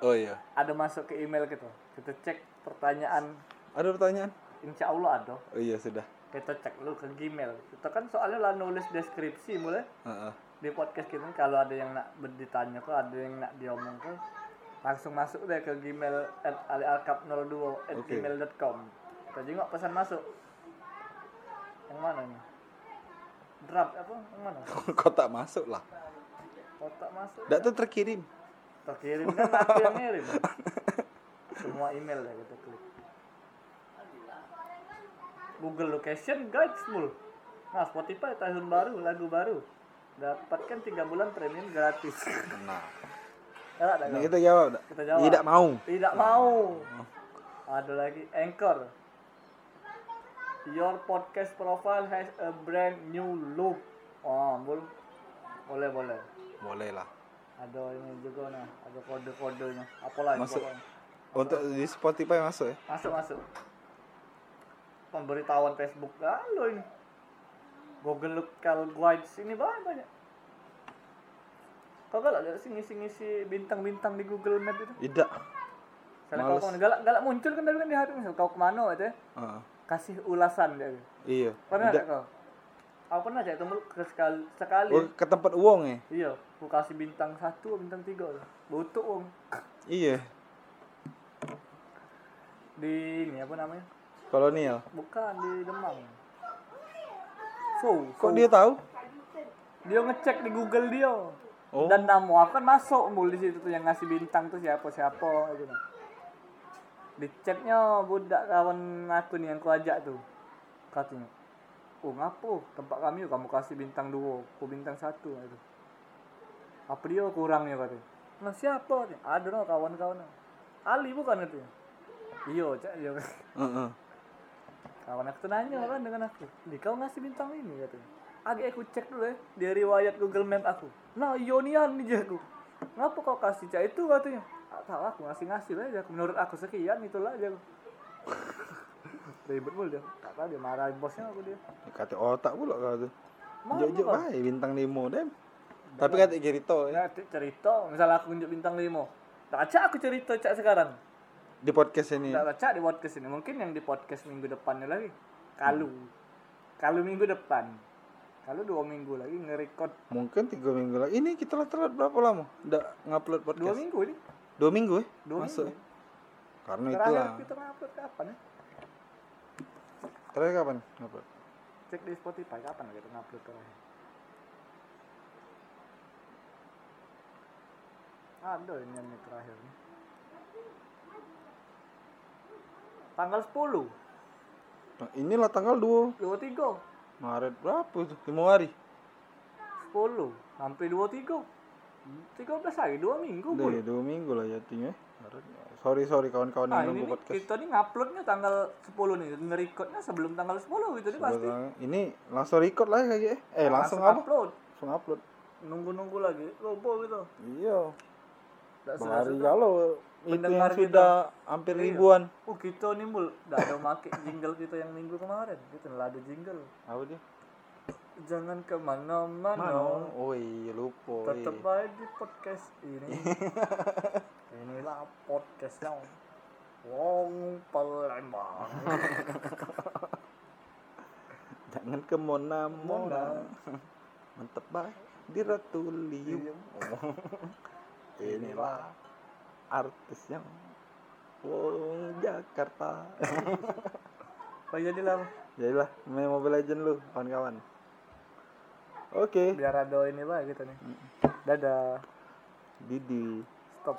Oh iya. ada masuk ke email kita kita cek pertanyaan Ada pertanyaan? insya Allah ada Oh iya sudah. kita cek dulu ke Gmail kita kan soalnya lah nulis deskripsi mulai Heeh. di podcast kita ini kalau ada yang nak ditanya kok ada yang nak diomong kok langsung masuk deh ke Gmail at alialkap02 at Oke. gmail.com kita juga pesan masuk yang mana nih draft apa yang mana Kotak masuk lah. Kotak masuk. Enggak tuh terkirim. terkirim kan aku yang ngirim semua email ya kita klik. Google Location Guides mul nah Spotify tahun baru lagu baru. Dapatkan tiga bulan premium gratis. Nah. ya Nah, kita jawab. Kita jawab. Tidak mau. tidak mau. Ada lagi Anchor. Your podcast profile has a brand new look. Oh boleh boleh boleh lah. ada ini juga nah ada kode-kodenya apalah Masuk. pokoknya. Untuk di Spotify masuk ya? masuk masuk pemberitahuan Facebook lalu ini Google Local Guides ini banyak banyak kau galak lihat sih ngisi-ngisi bintang-bintang di Google Map itu Tidak. Misalnya kau ke mana galak galak muncul kan dari kan di hati misal kau ke mana itu ya Heeh. kasih ulasan dia Iya. pernah Tidak. kau aku pernah temu ke sekali sekali Oh, ke tempat uang ya? iya aku kasih bintang satu bintang tiga butuh uang Iya. di ini apa namanya Kolonial. bukan di Demang so, Kok dia tahu? dia ngecek di Google dia Oh. dan nama aku kan masuk mul di situ tuh yang ngasih bintang tuh siapa siapa gitu di chatnya budak kawan aku nih yang ku ajak tuh katanya oh ngapo? Tempat kami kamu kasih bintang dua aku bintang satu itu apa dia kurangnya katanya? Nah siapa? Katanya ada no kawan-kawan. Ali bukan itu iya cak iya. Heeh. kawan aku nanya kan dengan aku. Di kau ngasih bintang ini katanya. Agak aku cek dulu ya di riwayat Google Map aku. Nah Ionian nih aku. Ngapa kau kasih cak itu katanya? Tak tahu aku ngasih ngasih aja aku menurut aku sekian itulah aja aku ribet mulu dia tak tahu dia marahin bosnya aku dia Kata otak pula kau Jok-jok kau. baik bintang limo dem. Tapi kata cerita ya. cerita misalnya aku unjuk bintang lima tak acak aku cerita cak sekarang Di podcast ini. tak acak di podcast ini mungkin yang di podcast minggu depannya lagi kalu kalu minggu depan kalau dua minggu lagi nge-record Mungkin tiga minggu lagi. Ini kita lah telat berapa lama? Udah ngupload podcast. dua minggu ini Dua minggu ya? dua Masuk. minggu Karena terakhir itulah. kita ngupload kapan ya Terakhir kapan? Ngupload? cek di Spotify kapan kita ngupload terakhir ada ini yang terakhir nih. tanggal 10 Nah, inilah tanggal 2 23 Maret berapa tuh? 5 hari. 10 sampai 23 13 hari 2 minggu ya, dua minggu lah jatuhnya. Maret. Sorry sorry kawan-kawan Nah yang ini nunggu podcast. kita nih nguploadnya tanggal 10 nih, nge-recordnya sebelum tanggal 10 gitu nih pasti. Ini langsung record lah ya kayaknya. Eh langsung, apa? upload. Langsung upload. Nunggu-nunggu lagi, lobo gitu. Iya. Bahari kalau itu yang kita. sudah hampir Iya. ribuan. Oh kita nih mul, nggak ada make jingle kita yang minggu kemarin. Kita nggak ada jingle. Apa dia? Jangan ke mana-mana. Mana? Oh iya lupa. Tetap iya. aja di podcast ini. Inilah podcastnya. Wong Palembang. jangan ke Mona Mona. Mantep banget di Ratulium inilah artis yang Wong Jakarta. Oh jadi lah jadilah main Mobile Legend lu kawan-kawan. Oke. Biar ada ini lah gitu nih. Dadah. Didi